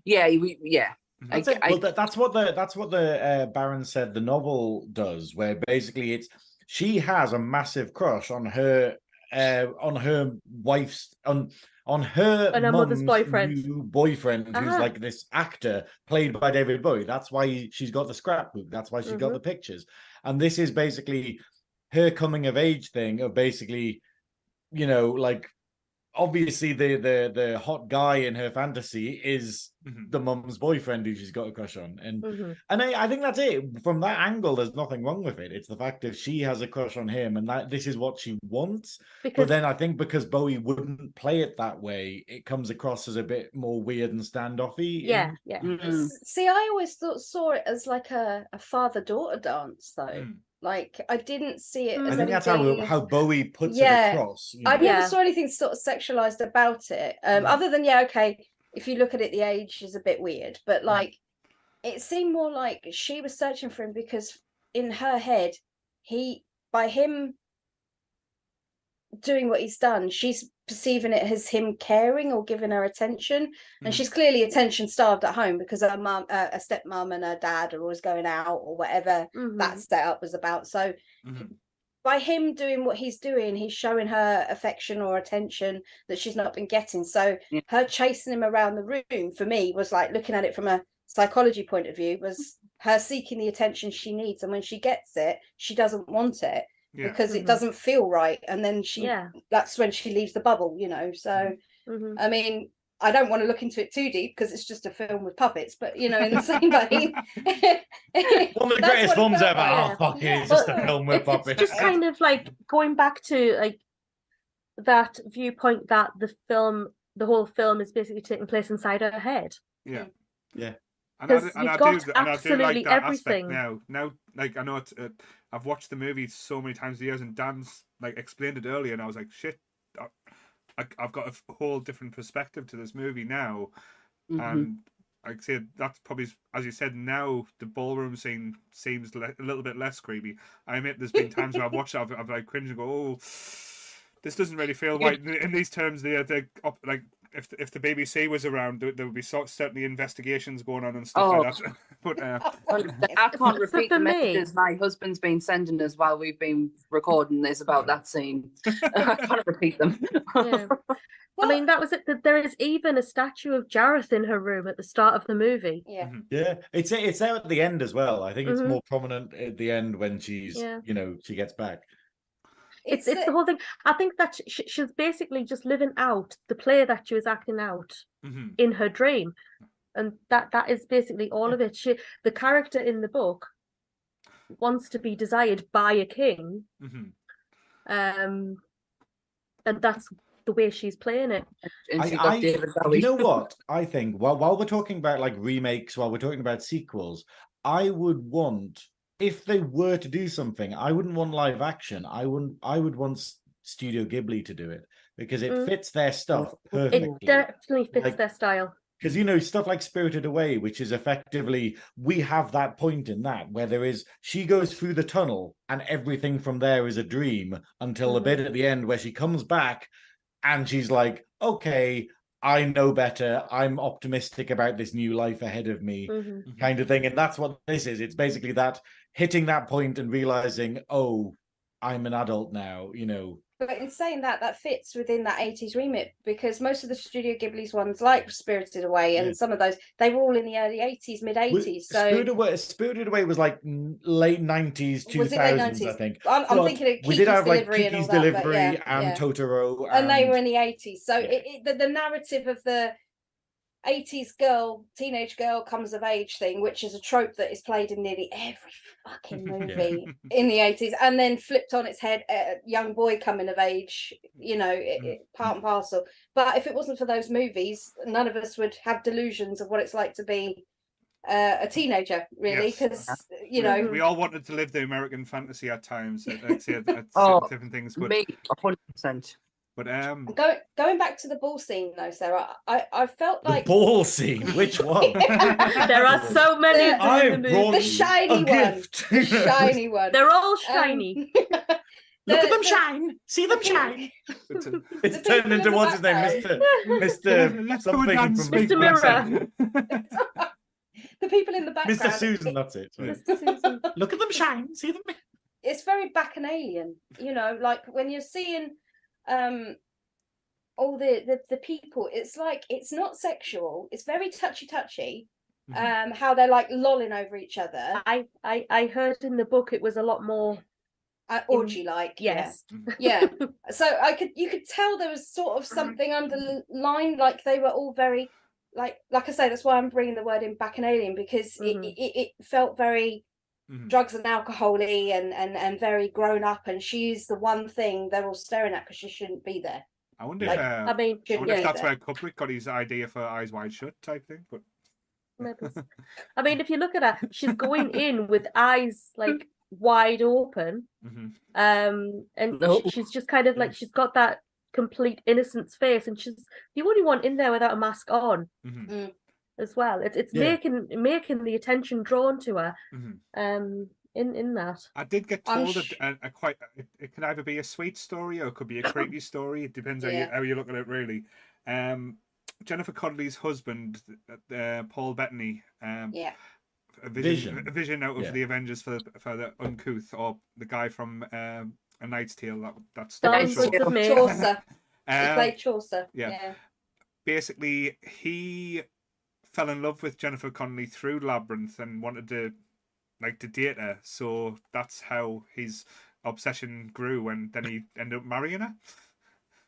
Yeah. We, yeah. I, That's it. I- well, that, that's what the that's what the uh, Baron said. The novel does, where basically it's she has a massive crush on her uh, on her wife's on on her On her mother's boyfriend. boyfriend who's Ah. like this actor played by David Bowie. That's why she's got the scrapbook. That's why she's got Mhm. the pictures. And this is basically her coming of age thing of basically, you know, like obviously the the the hot guy in her fantasy is Mhm. the mum's boyfriend who she's got a crush on. And Mhm. and I, I think that's it. From that angle, there's nothing wrong with it. It's the fact that she has a crush on him and that this is what she wants. But then I think because Bowie wouldn't play it that way, it comes across as a bit more weird and standoffy. yeah, yeah. Mm. S- See, I always thought saw it as like a, a father daughter dance, though. Mm. Like I didn't see it Mm. as I think that's how how Bowie puts Yeah. it across. you I never Yeah. saw anything sort of sexualized about it. Um, Mm. other than yeah, okay, if you look at it, the age is a bit weird, but like it seemed more like she was searching for him because in her head, he by him doing what he's done, she's perceiving it as him caring or giving her attention, and Mhm. she's clearly attention starved at home because her mum, uh, her stepmom, and her dad are always going out or whatever Mhm. that setup was about. So Mhm. by him doing what he's doing, he's showing her affection or attention that she's not been getting. So Yeah. her chasing him around the room for me was like looking at it from a psychology point of view, was her seeking the attention she needs. And when she gets it, she doesn't want it Yeah. because Mhm. it doesn't feel right. And then she yeah. that's when she leaves the bubble, you know. So mhm. I mean, I don't want to look into it too deep because it's just a film with puppets, but you know, in the same vein. One of the greatest films ever. like. Oh, fuck it. It's just a film with it's, it's puppets. just kind of like going back to like that viewpoint that the film the whole film is basically taking place inside her head Yeah. Yeah. And I, and I got do, and I do absolutely like that aspect everything. now. Now, like I know it, uh, I've watched the movie so many times years, and Dan's like explained it earlier, and I was like, shit, I, I've got a whole different perspective to this movie now, Mhm. and like I said, that's probably as you said. Now the ballroom scene seems le- a little bit less creepy. I admit there's been times where I've watched it, I've, I've like cringed and go, oh, this doesn't really feel right. In- In these terms, they up like. If, if the BBC was around, there, there would be so, certainly investigations going on and stuff like that. But uh, I can't repeat for the me- messages my husband's been sending us while we've been recording this about that scene. I can't repeat them. yeah. I mean, that was it. There is even a statue of Jareth in her room at the start of the movie. yeah. Yeah, it's it's there at the end as well. I think it's Mhm. more prominent at the end when she's, Yeah. you know, she gets back. It's it's the whole thing. I think that she, she's basically just living out the play that she was acting out mhm. in her dream, and that that is basically all of it. She the character in the book wants to be desired by a king, Mhm. um, and that's the way she's playing it. and I- got I- David Bowie. You know what? I think while while we're talking about like remakes, while we're talking about sequels, I would want if they were to do something, I wouldn't want live action. I wouldn't. I would want Studio Ghibli to do it because it Mm. fits their stuff perfectly. It definitely fits Like- their style. because you know stuff like spirited away which is effectively we have that point in that where there is she goes through the tunnel and everything from there is a dream until the Mhm. bit at the end where she comes back and she's like okay i know better i'm optimistic about this new life ahead of me Mhm. Mhm. kind of thing and that's what this is it's basically that hitting that point and realizing oh i'm an adult now you know but in saying that, that fits within that 80s remit because most of the Studio Ghibli's ones, like Spirited Away and Yeah. some of those, they were all in the early 80s, mid 80s. So Spirited Away, Spirited Away was like late nineties, two Was it late thousands, I think. I'm, I'm thinking of we did have like Delivery and Kiki's that. Delivery yeah, and yeah. Totoro, and they were in the 80s so it, it, the, the narrative of the 80s girl teenage girl comes of age thing which is a trope that is played in nearly every fucking movie in the 80s and then flipped on its head a young boy coming of age you know it, it, part and parcel but if it wasn't for those movies none of us would have delusions of what it's like to be uh, a teenager really Yes. because you We- know we all wanted to live the American fantasy at times. At, at, at, at Oh, different things, but Me, hundred percent. But um, go, going back to the ball scene though sarah i i felt the like ball scene. Which one? There are so many of them I in the brought movie. the shiny a one gift. the shiny one They're all Um, shiny. Look at them the- shine. See them shine. it's a, It's The turned into what's his name. Mister Mister something from big Mr. Mirror. the people in the background Mister Susan. That's it. Mr. Susan. Look at them shine. See them. it's very bacchanalian you know like when you're seeing um all the, the the people it's like it's not sexual it's very touchy touchy Mhm. um how they're like lolling over each other I, I I heard in the book it was a lot more. uh, orgy like Yes. yeah so i could you could tell there was sort of something underlined like they were all very like like i say that's why i'm bringing the word in bacchanalian because Mhm. it, it, it felt very Mhm. drugs and alcohol-y and, and and very grown up and she's the one thing they're all staring at because she shouldn't be there I wonder Like, if uh, I mean, I should wonder if that's there. where Kubrick got his idea for Eyes Wide Shut type thing. But. I mean, if you look at her, she's going in with eyes like wide open, mhm. um, and No. sh- she's just kind of like she's got that complete innocence face, and she's the only one in there without a mask on Mhm. As well. It's it's Yeah. making making the attention drawn to her, Mhm. um, in in that. I did get told sh- that a, a quite it, it can either be a sweet story or it could be a creepy story. It depends how you how you look at it really. Um, Jennifer Connelly's husband, uh, Paul Bettany, um, yeah a vision, Vision. a vision out of Yeah. the Avengers for for the uncouth or the guy from um, A Knight's Tale that that's Downwards show. of me. chaucer he Um, played chaucer yeah. yeah basically he fell in love with Jennifer Connelly through Labyrinth and wanted to like to date her. So that's how his obsession grew, and then he ended up marrying her.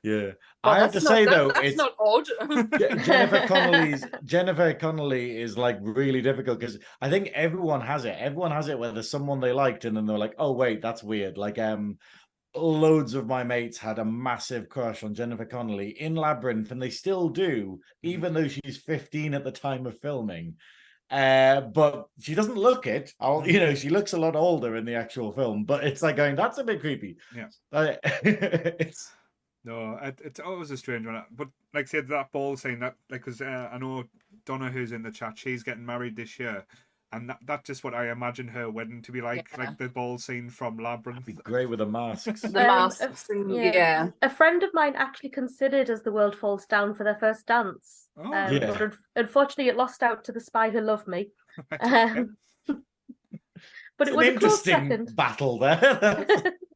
Yeah. Well, I have to that's say that- though, that's it's not odd. Je- Jennifer Connelly's Jennifer Connelly is like really difficult because I think everyone has it. Everyone has it where there's someone they liked and then they're like, oh wait, that's weird. Like um loads of my mates had a massive crush on Jennifer Connelly in Labyrinth, and they still do, even though she's 15 at the time of filming. Uh, but she doesn't look it. I'll, you know, she looks a lot older in the actual film, but it's like going, that's a bit creepy. Yeah. Uh, it's No, it, it's always a strange one. But like I said, that ball saying that, like, because uh, I know Donna, who's in the chat, she's getting married this year, and that, that's just what I imagine her wedding to be like, Yeah. like the ball scene from Labyrinth. be great with the masks. the Um, masks, and, yeah. yeah. A friend of mine actually considered as the world falls down for their first dance. Oh, um, Yeah. but un- unfortunately, it lost out to the spy who loved me. Um, but it was an a close interesting second. battle there.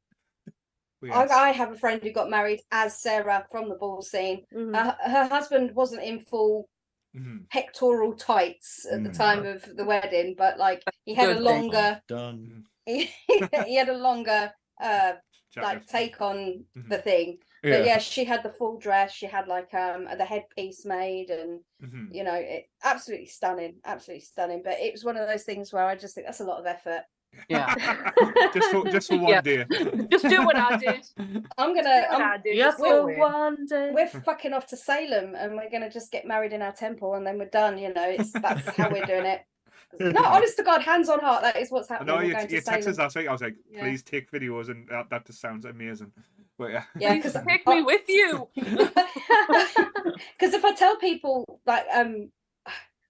We I, I have a friend who got married as sarah from the ball scene Mhm. her, her husband wasn't in full Mhm. pectoral tights at the Mm. time of the wedding but like he had a Good thing. longer Done. he, had a longer uh like Jacket. take on Mhm. the thing Yeah. but yeah she had the full dress she had like um the headpiece made and Mhm. you know it absolutely stunning absolutely stunning but it was one of those things where i just think that's a lot of effort Yeah. just for just for one Yeah. day. Just do what I did. i'm gonna what I'm, I did. Just Just for one day. we're fucking off to salem and we're gonna just get married in our temple and then we're done you know it's that's how we're doing it no honest to god hands on heart that is what's happening No, we're you, going you texted us last week. I was like, Yeah. please take videos, and that, that just sounds amazing. But yeah, yeah Please because take me with you. because if I tell people like um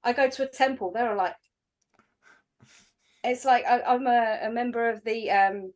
I go to a temple, they're like it's like I, I'm a, a member of the um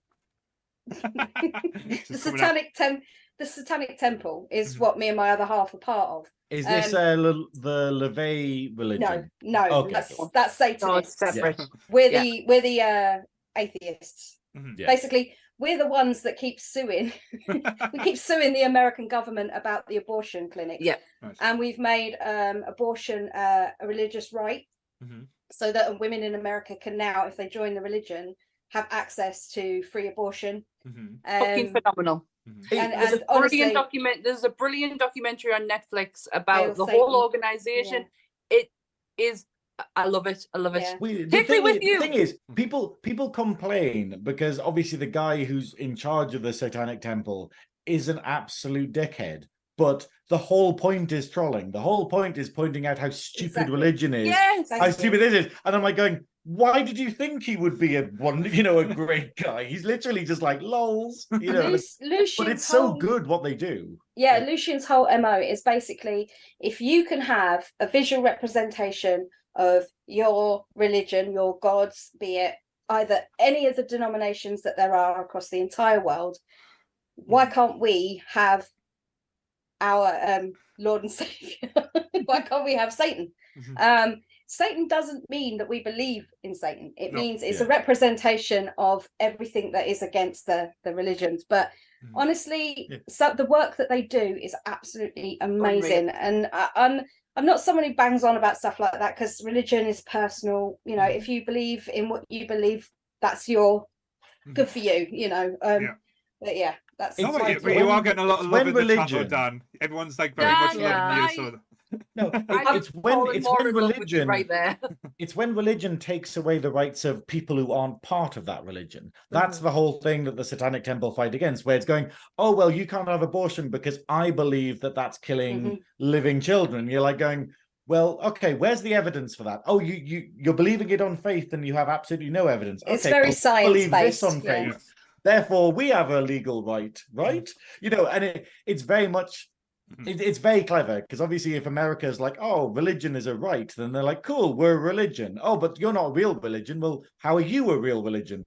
the Just coming out- satanic tem the satanic temple is Mhm. what me and my other half are part of. Is this Um, uh, Le- the LaVey religion? no, Okay, that's cool. that's No, Satanists. it's separate. We're Yeah. the we're the uh atheists. Mhm. Yeah. Basically, we're the ones that keep suing. we keep suing the American government about the abortion clinics. Yeah. Right. And we've made um, abortion uh, a religious right Mhm. So that women in America can now, if they join the religion, have access to free abortion. Mhm. Fucking Um, phenomenal. Mhm. and, There's and a brilliant honestly, document. There's a brilliant documentary on Netflix about the whole organization. It is. I love it. I love it. Yeah. We, the Take me with is, you. The thing is, people people complain because obviously the guy who's in charge of the Satanic Temple is an absolute dickhead. But the whole point is trolling. The whole point is pointing out how stupid Exactly. religion is, Yes. How stupid this is, and I'm like going, why did you think he would be a one, you know, a great guy? He's literally just like lols, you know. Lucien's but it's so good what they do. Yeah, Yeah. Lucien's whole MO is basically if you can have a visual representation of your religion, your gods, be it either any of the denominations that there are across the entire world, why mm. can't we have our um, Lord and Savior? why can't we have Satan? Mhm. Um, Satan doesn't mean that we believe in Satan. It No, means it's yeah. a representation of everything that is against the the religions. But Mhm. honestly, Yeah. so the work that they do is absolutely amazing. And I, I'm I'm not someone who bangs on about stuff like that because religion is personal. You know, Mhm. if you believe in what you believe, that's your good for you. You know. Um, Yeah. But yeah, that's It's No, but you, like but you are getting a lot of love when in the chat, though, religion- Dan. Everyone's like very Dan, much yeah. loving you. So No, it- it's when it's when in love with you religion right there. it's when religion takes away the rights of people who aren't part of that religion. That's Mhm. the whole thing that the Satanic Temple fight against, where it's going, oh, well, you can't have abortion because I believe that that's killing Mhm. living children. You're like going, well, okay, where's the evidence for that? Oh, you you you're believing it on faith and you have absolutely no evidence. It's okay, very well, believe this science-based, on yeah. Faith. Therefore, we have a legal right, right? You know, and it, it's very much Mhm. it, it's very clever because obviously if america's like oh religion is a right then they're like cool we're a religion oh but you're not a real religion well how are you a real religion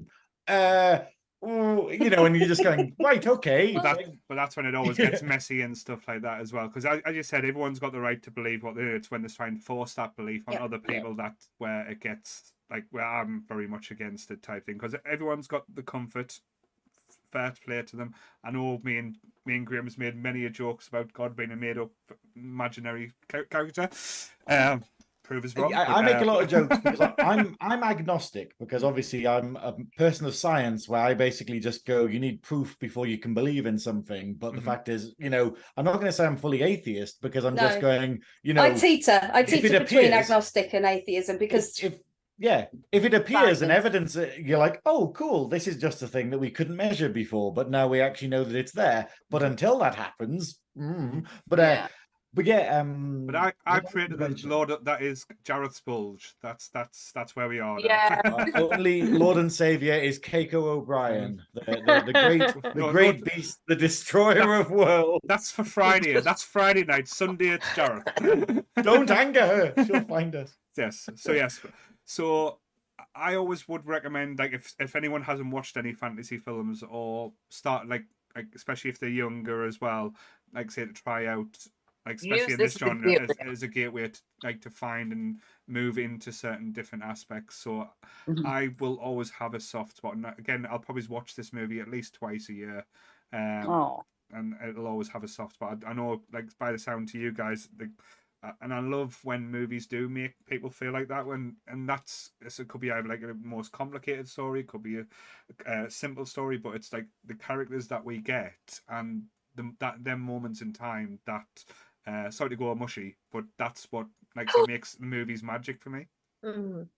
uh ooh, you know and you're just going right okay But, that, but that's when it always Yeah. gets messy and stuff like that as well. Because as you said, everyone's got the right to believe what they do. It's when they're trying to force that belief on Yeah. other people that where it gets like where I'm very much against it type thing. Because everyone's got the comfort, fair play to them. I know me and me and Graham's made many a jokes about God being a made up imaginary character. Um, prove us wrong. I, but, I make uh, a lot of jokes because I- I'm I'm agnostic because obviously I'm a person of science where I basically just go you need proof before you can believe in something but the Mhm. fact is you know I'm not going to say I'm fully atheist because I'm just going you know I teeter. I if it teeter between appears- agnostic and atheism because if, if yeah if it appears and evidence you're like oh cool this is just a thing that we couldn't measure before but now we actually know that it's there but until that happens mm, but uh Yeah. but yeah um But I, I what pray to the mention? Lord that is Jareth Spulge. That's that's that's where we are. now. Yeah. Our only Lord and Savior is Keiko O'Brien, the, the, the great, the No, great no, beast, the destroyer of worlds. That's for Friday. That's Friday night. Sunday it's Jareth. Don't anger her; she'll find us. yes. So yes. So I always would recommend like if if anyone hasn't watched any fantasy films or start like like especially if they're younger as well, like say to try out like especially Use in this this genre as, as a gateway to like to find and move into certain different aspects. So Mhm. I will always have a soft spot. And again, I'll probably watch this movie at least twice a year. Um, Oh, and it'll always have a soft spot. I I know, like by the sound to you guys, the, uh, and I love when movies do make people feel like that. When and that's it's- it could be either like a most complicated story, could be a, a simple story, but it's like the characters that we get and the that them moments in time that. Uh, sorry to go mushy, but that's what like it makes movies magic for me. Mm.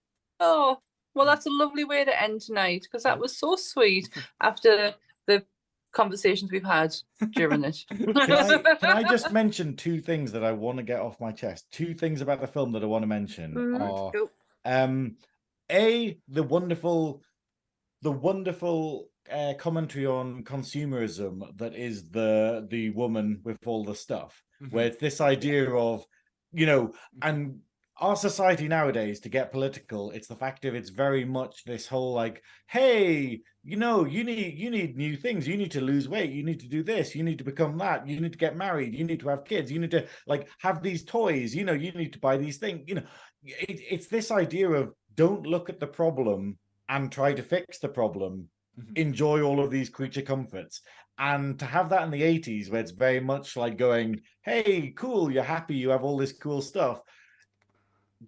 oh, well, that's a lovely way to end tonight because that was so sweet after the conversations we've had during it. Can I, can I just mention two things that I want to get off my chest? Two things about the film that I want to mention Mhm. are Cool. um a the wonderful the wonderful uh, commentary on consumerism that is the the woman with all the stuff where it's this idea of you know and our society nowadays to get political it's the fact of it's very much this whole like hey you know you need you need new things. You need to lose weight. You need to do this. You need to become that. You need to get married. You need to have kids. You need to like have these toys. You know you need to buy these things. You know it, it's this idea of don't look at the problem and try to fix the problem. Mhm. enjoy all of these creature comforts. And to have that in the 80s, where it's very much like going, hey, cool, you're happy, you have all this cool stuff,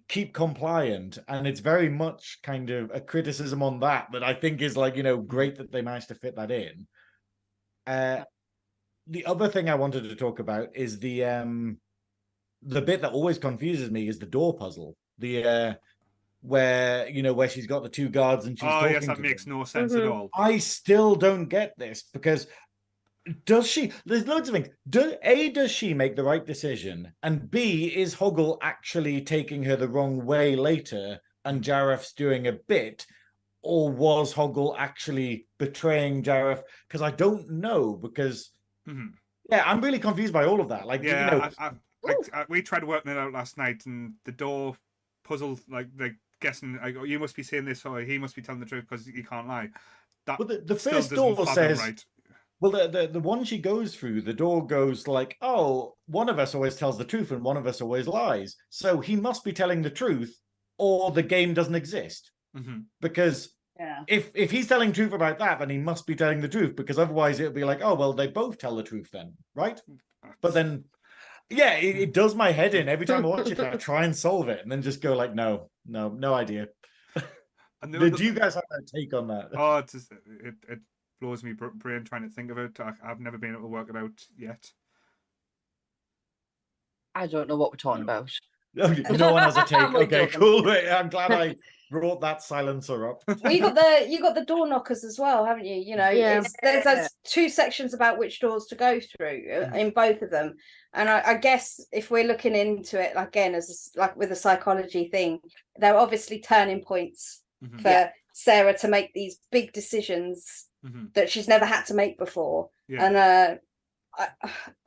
keep compliant. And it's very much kind of a criticism on that that I think is like, you know, great that they managed to fit that in. Uh, the other thing I wanted to talk about is the um the bit that always confuses me is the door puzzle. The uh where you know where she's got the two guards and she's oh talking yes, that makes them. no sense at Mhm. all. I still don't get this because does she? There's loads of things. Do, a does she make the right decision, and B is Hoggle actually taking her the wrong way later, and Jareth's doing a bit, or was Hoggle actually betraying Jareth? Because I don't know. Because Mhm. yeah, I'm really confused by all of that. Like Yeah, you know, I, I, I, we tried working it out last night, and the door puzzle, like, like guessing, like, oh, you must be saying this, or he must be telling the truth because he can't lie. That well, the, the first door says right. Well, the, the the one she goes through, the door goes like, "Oh, one of us always tells the truth and one of us always lies." So he must be telling the truth, or the game doesn't exist. hmm Because Yeah. if if he's telling truth about that, then he must be telling the truth. Because otherwise, it'll be like, "Oh, well, they both tell the truth then, right?" But then, yeah, it, it does my head in every time I watch it. I try and solve it, and then just go like, "No, no, no idea." And the Do other- you guys have a take on that? Oh, it's just, it it blows me br- brain trying to think of it. I, I've never been able to work it out yet. I don't know what we're talking No. about. Oh, no one has a take. Okay, cool. I'm glad I brought that silencer up. Well, you got the you got the door knockers as well, haven't you? You know, Yeah. it's, there's, there's two sections about which doors to go through uh, in both of them, and I, I guess if we're looking into it again as a s- like with a psychology thing, there are obviously turning points Mhm. for Sarah to make these big decisions Mhm. that she's never had to make before, Yeah. and uh, I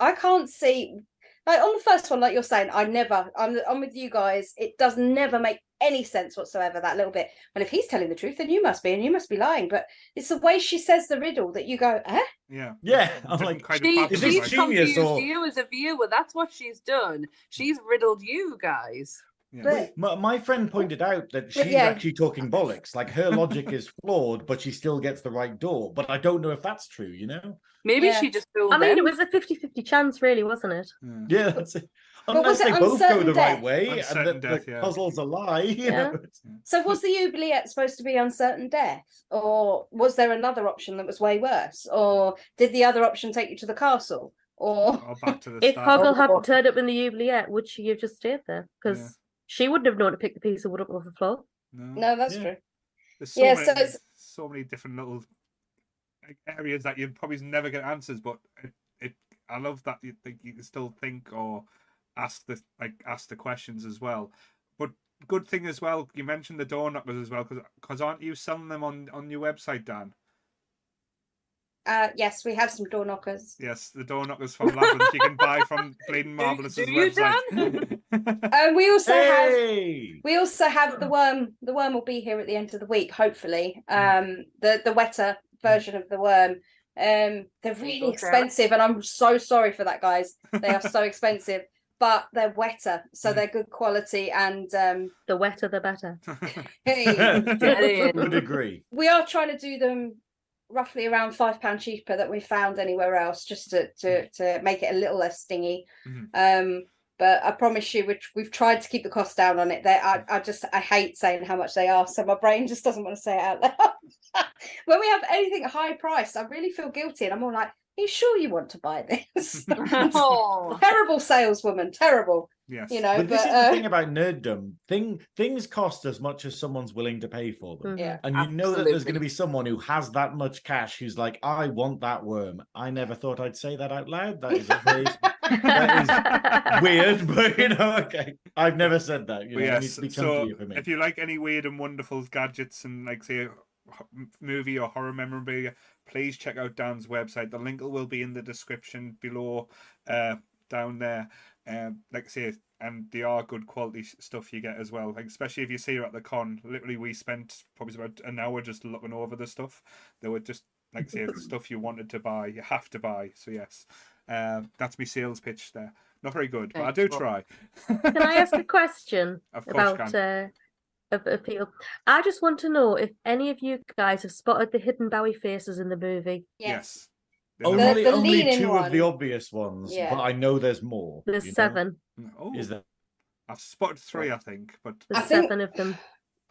I can't see. Like on the first one, like you're saying, I never. I'm I'm with you guys. It does never make any sense whatsoever. That little bit. Well, if he's telling the truth, then you must be, and you must be lying. But it's the way she says the riddle that you go, eh? yeah, Yeah, I'm like, kind She, pattern, Is this she's genius confused or- you as a viewer. That's what she's done. She's riddled you guys. Yeah. But my, my friend pointed out that she's yeah. actually talking bollocks. Like her logic is flawed, but she still gets the right door. But I don't know if that's true. You know? Maybe Yeah. she just fooled I mean, it was a 50 50 chance, really, wasn't it? yeah. Yeah, that's it. But Unless was it they both go uncertain the right death? way, and Uncertain that death, the yeah. puzzle's a lie. Yeah. so was the oubliette supposed to be uncertain death, or was there another option that was way worse, or did the other option take you to the castle, or Or back to the If start. Hoggle hadn't turned up in the oubliette, would she have just stayed there? Because Yeah. She wouldn't have known to pick the piece of wood up off the floor. no. no? That's Yeah. true. There's so Yeah, many, so it's- so many different little like, areas that you'd probably never get answers, but it, it I love that you think you can still think or ask the like ask the questions as well. But good thing as well, you mentioned the door knockers as well, because aren't you selling them on on your website, Dan? Uh, yes, we have some door knockers. Yes, the door knockers from Labyrinth you can buy from Bleeding Do- Marvelous's do website. And we also have we also have the worm. The worm will be here at the end of the week, hopefully. Um, the the wetter version of the worm. Um, they're really Go for it. expensive, and I'm so sorry for that, guys. They are so expensive, but they're wetter, so they're good quality. And um, The wetter, the better. hey, Get. Would agree. we are trying to do them roughly around five pound cheaper that we found anywhere else, just to to to make it a little less stingy. Mhm. Um, but I promise you, which we've tried to keep the cost down on it. They, I, I just, I hate saying how much they are, so my brain just doesn't want to say it out loud. when we have anything high priced, I really feel guilty, and I'm all like, "Are you sure you want to buy this?" Oh. terrible saleswoman, terrible. yes. You know, But this but, is uh, the thing about nerddom. Thing things cost as much as someone's willing to pay for them. Yeah. And you know that there's going to be someone who has that much cash who's like, I want that worm. I never thought I'd say that out loud. That is a phrase weird, but you know, okay. I've never said that. You know, it needs yes, to be so for me. if you like any weird and wonderful gadgets and like say h- movie or horror memorabilia, please check out Dan's website. The link will be in the description below, uh, down there. Um, like I say, and they are good quality stuff you get as well. Like especially if you see her at the con. Literally, we spent probably about an hour just looking over the stuff. There were just like I say, stuff you wanted to buy, you have to buy. So yes, um, that's my sales pitch there. Not very good, but I do try. Can I ask a question Of about can. uh, of, of people. I just want to know if any of you guys have spotted the hidden Bowie faces in the movie. Yes. The- Only, the only leaning two of the obvious ones, Yeah. but I know there's more. There's you know? seven. Oh, Is there? I've spotted three, I think, but There's I think- seven of them.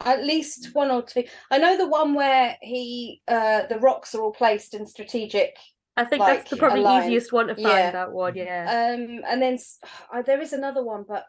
At least one or two. I know the one where he, uh, the rocks are all placed in strategic. I think like, that's the probably aligned. easiest one to find. Yeah. That one, yeah. Um, and then uh, there is another one, but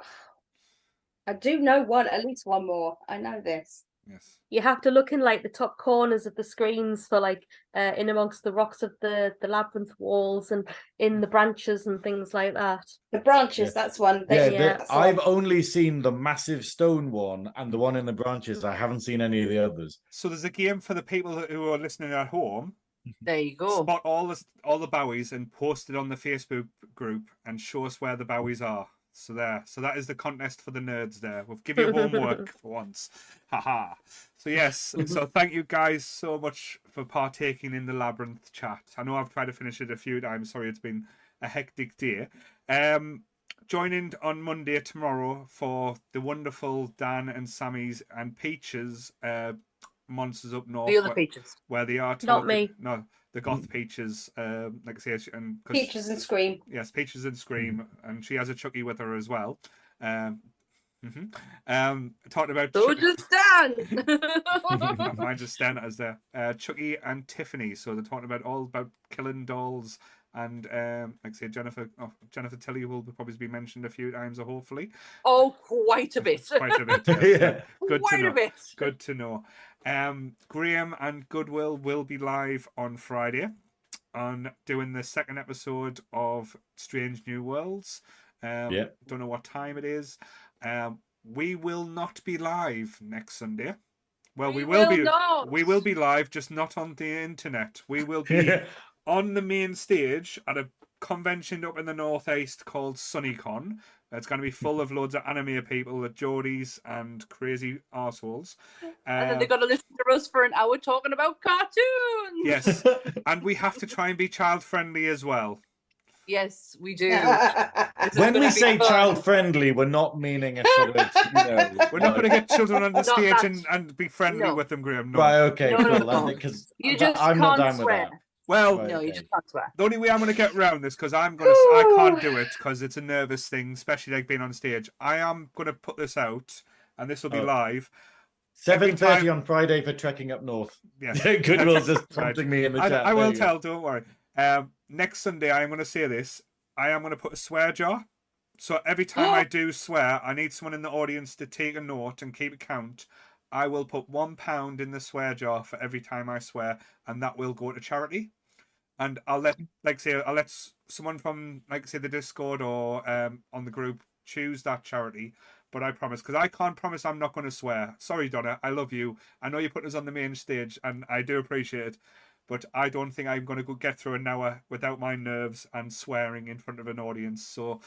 I do know one, at least one more. I know this. yes. you have to look in like the top corners of the screens for like uh, in amongst the rocks of the the labyrinth walls and in the branches and things like that. The branches. Yeah. That's one. Yeah, that- Yeah. the- that's I've one. only seen the massive stone one and the one in the branches. I haven't seen any of the others. So there's a game for the people who are listening at home. There you go. Spot all the all the Bowies and post it on the Facebook group and show us where the Bowies are. So there. So that is the contest for the nerds there. We'll give you homework for once. Haha. So yes. So thank you guys so much for partaking in the labyrinth chat. I know I've tried to finish it a few times. Sorry, it's been a hectic day. Um join in on Monday tomorrow for the wonderful Dan and Sammy's and Peaches uh Monsters Up North. The other where- peaches. where they are Not me. No, the goth peaches. Um, like I say, and 'cause- Peaches and Scream. Yes, peaches and scream, and she has a Chucky with her as well. Um, mhm. um talking about So Chucky- just Dan. Mine just stand as there. Uh, Chucky and Tiffany. So they're talking about all about killing dolls. And um, like I say, Jennifer oh, Jennifer Tilly will probably be mentioned a few times, or hopefully oh, quite a bit. quite a bit. yes. Yeah. Good to quite know. a bit. Good to know. Um, Graham and Goodwill will be live on Friday on doing the second episode of Strange New Worlds. Um, Yeah. Don't know what time it is. Um, we will not be live next Sunday. Well, we, will, be. Not. We will be live, just not on the internet. We will be on the main stage at a convention up in the northeast called SunnyCon. It's going to be full of loads of anime people, the Geordies and crazy arseholes. And then Um, they got to listen to us for an hour talking about cartoons. Yes, and we have to try and be child friendly as well. Yes, we do. When we say fun. child friendly, we're not meaning a sort of. You know, We're not going to get children on the Not stage and, and be friendly No. with them, Graham. No. Right, okay, No, no, cool. no. Because You just I'm not can't down swear. with that. Well, Right. No, you just can't swear. the only way I'm going to get around this because I'm going to I can't do it because it's a nervous thing, especially like being on stage. I am going to put this out, and this will be Oh. live. Seven thirty time- on Friday for trekking up north. Yes. Goodwill's just Right. prompting me in the I, chat. I There will you go. tell. Don't worry. Um, next Sunday, I am going to say this. I am going to put a swear jar. So every time I do swear, I need someone in the audience to take a note and keep a count. I will put one pound in the swear jar for every time I swear, and that will go to charity. And I'll let, like, say, I'll let someone from, like, say, the Discord or um on the group choose that charity. But I promise, because I can't promise I'm not going to swear. Sorry, Donna, I love you. I know you put us on the main stage, and I do appreciate it. But I don't think I'm going to go get through an hour without my nerves and swearing in front of an audience. So,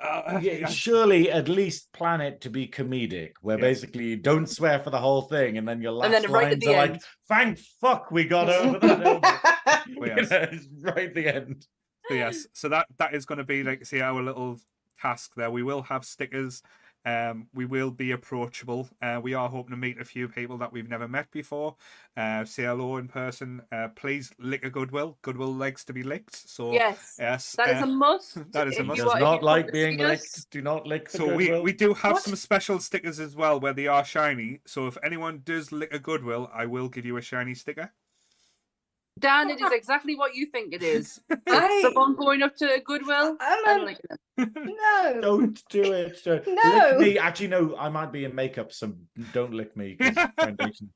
uh, Yeah, yeah, surely at least plan it to be comedic, where Yes. basically you don't swear for the whole thing, and then your last And then right lines are end. like, "Thank fuck, we got over that." Well, You know, it's right at the end. So yes, so that that is going to be like see our little task there. We will have stickers. Um, we will be approachable. Uh, we are hoping to meet a few people that we've never met before. Uh, say hello in person. Uh, please lick a Goodwill. Goodwill likes to be licked. So Yes, yes, that is uh, a must. that is a must. you Does are- not like being see us. licked. Do not lick. the So we, we do have What? some special stickers as well where they are shiny. So if anyone does lick a Goodwill, I will give you a shiny sticker. Dan, it is exactly what you think it is. I- Someone going up to Goodwill. I'm a- like, no. Don't do it. Don't- No. Lick me. Actually, no. I might be in makeup, so don't lick me. foundation.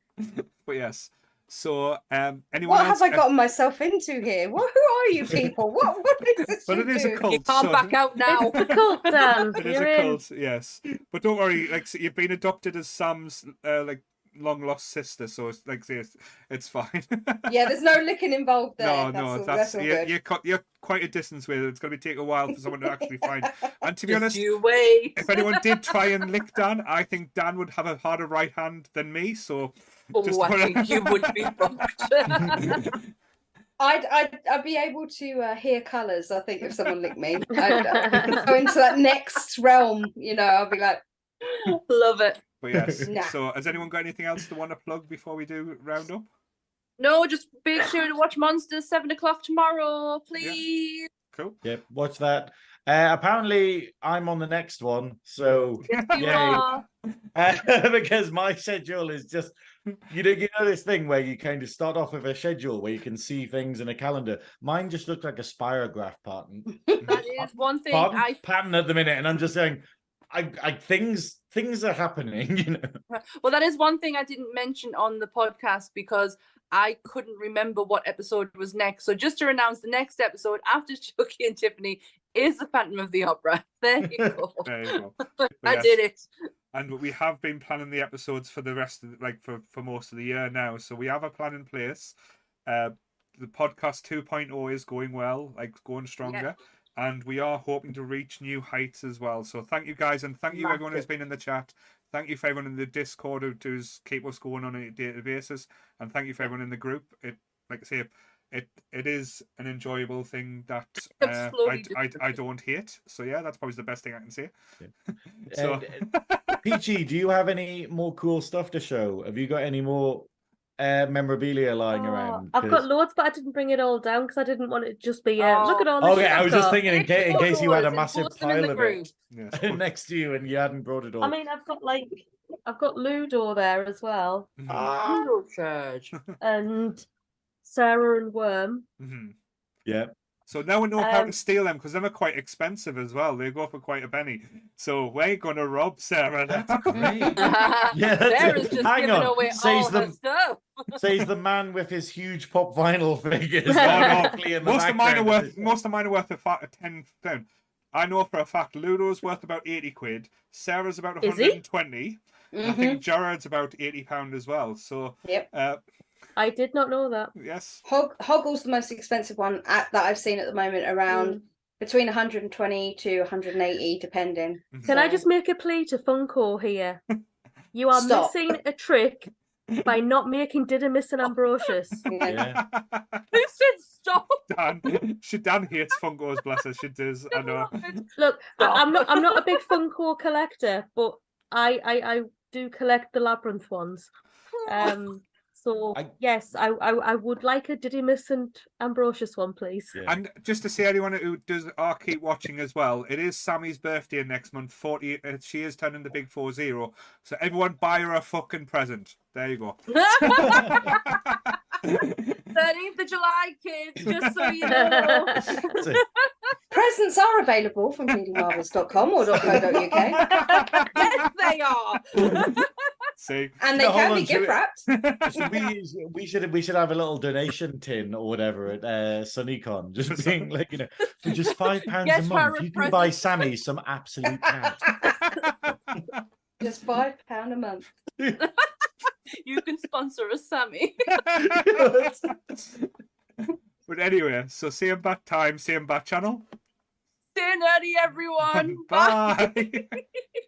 But yes. So um, anyone What else? have I gotten myself into here? What, who are you people? What, what is this? But you it is a do? cult. you can't so- back out now. It's a cult, Dan. It is You're a in. cult, yes. But don't worry, like so you've been adopted as Sam's uh, like long lost sister, so it's like it's, it's fine. Yeah, there's no licking involved there. no, that's no, all, that's, that's all you're, good. you're you're quite a distance with it. It's going to be take a while for someone to actually find. And to be Just honest, you wait. if anyone did try and lick Dan, I think Dan would have a harder right hand than me. So just Oh, I think you would be fucked. I'd, I'd I'd be able to uh, hear colours. I think if someone licked me, I'd uh, go into that next realm. You know, I'll be like, Love it. But yes. Nah. So has anyone got anything else to want to plug before we do round up? No, just be sure to watch Monsters seven o'clock tomorrow, please. Cool. Yep, watch that. Uh, apparently, I'm on the next one, so yeah, Yay. uh, because my schedule is just you know you know this thing where you kind of start off with a schedule where you can see things in a calendar. Mine just looked like a spirograph pattern, That is one thing pattern, I pattern at the minute, and I'm just saying, I, I things things are happening. You know, well that is one thing I didn't mention on the podcast because I couldn't remember what episode was next. So just to announce the next episode after Chucky and Tiffany is the Phantom of the Opera. There you go. There you go. I yes, did it. And we have been planning the episodes for the rest of the, like for, for most of the year now. So we have a plan in place. Uh the podcast 2.0 is going well, like going stronger. And we are hoping to reach new heights as well. So thank you guys and thank you everyone who's been in the chat. Thank you for everyone in the Discord who does keep us going on a daily basis. And thank you for everyone in the group. It like I say it it is an enjoyable thing that I'm uh, I, I, I don't hate. So yeah, that's probably the best thing I can say. Yeah. so And, uh, Peachy, do you have any more cool stuff to show? Have you got any more uh, memorabilia lying Oh, around? I've got loads, but I didn't bring it all down because I didn't want it to just be. Uh, look Oh. at all the Oh yeah, I was just got. thinking in, ca- in case you had a massive post them in pile of it yes, but- next to you and you hadn't brought it all. I mean, I've got like, I've got Ludo there as well, Mhm, Ah. Hello, Serge. and Sarah and Worm. mhm. yeah. So now we know how to Um, steal them because them are quite expensive as well. They go for quite a penny. So we're gonna rob Sarah. That's great. Yeah, that's Sarah's it. just Hang giving on. away Says all her the- stuff. Says the man with his huge pop vinyl figures. No, no. the most of mine are background. worth most of mine are worth a fa- ten pound. I know for a fact Ludo's worth about eighty quid. Sarah's about Is he? 120. I Mhm. think Jareth's about eighty pound as well. So Yep. uh, I did not know that. yes, Hog Hoggle's the most expensive one at, that I've seen at the moment, around Mm. between 120 to 180, depending. Can I just make a plea to Funko here? You are Stop. missing a trick by not making Didymus and Ambrosius. Yeah. Yeah. Who said stop? Dan. She Dan hates Funkos. Bless her. She does. I know. Look, I, Stop. I'm not. I'm not a big Funko collector, but I, I, I do collect the labyrinth ones. Um. So I- yes, I, I, I would like a Didymus and Ambrosius one, please. Yeah. And just to see anyone who does are keep watching as well, it is Sammy's birthday next month. Forty, uh, she is turning the big four zero. So everyone buy her a fucking present. There you go. 13th of July, kids, just so you know. Presents are available from readingmarvels.com or .co.uk, yes, they are. See, and they No, hold can be gift we- wrapped. Should we, we should we should have a little donation tin or whatever at uh, SunnyCon, just being like you know for just five pounds Get a month you can buy. Sammy some absolute cat. Just five pound a month. You can sponsor us, Sammy. but anyway, so same bat time, same bat channel. Stay nerdy, everyone. Bye. Bye.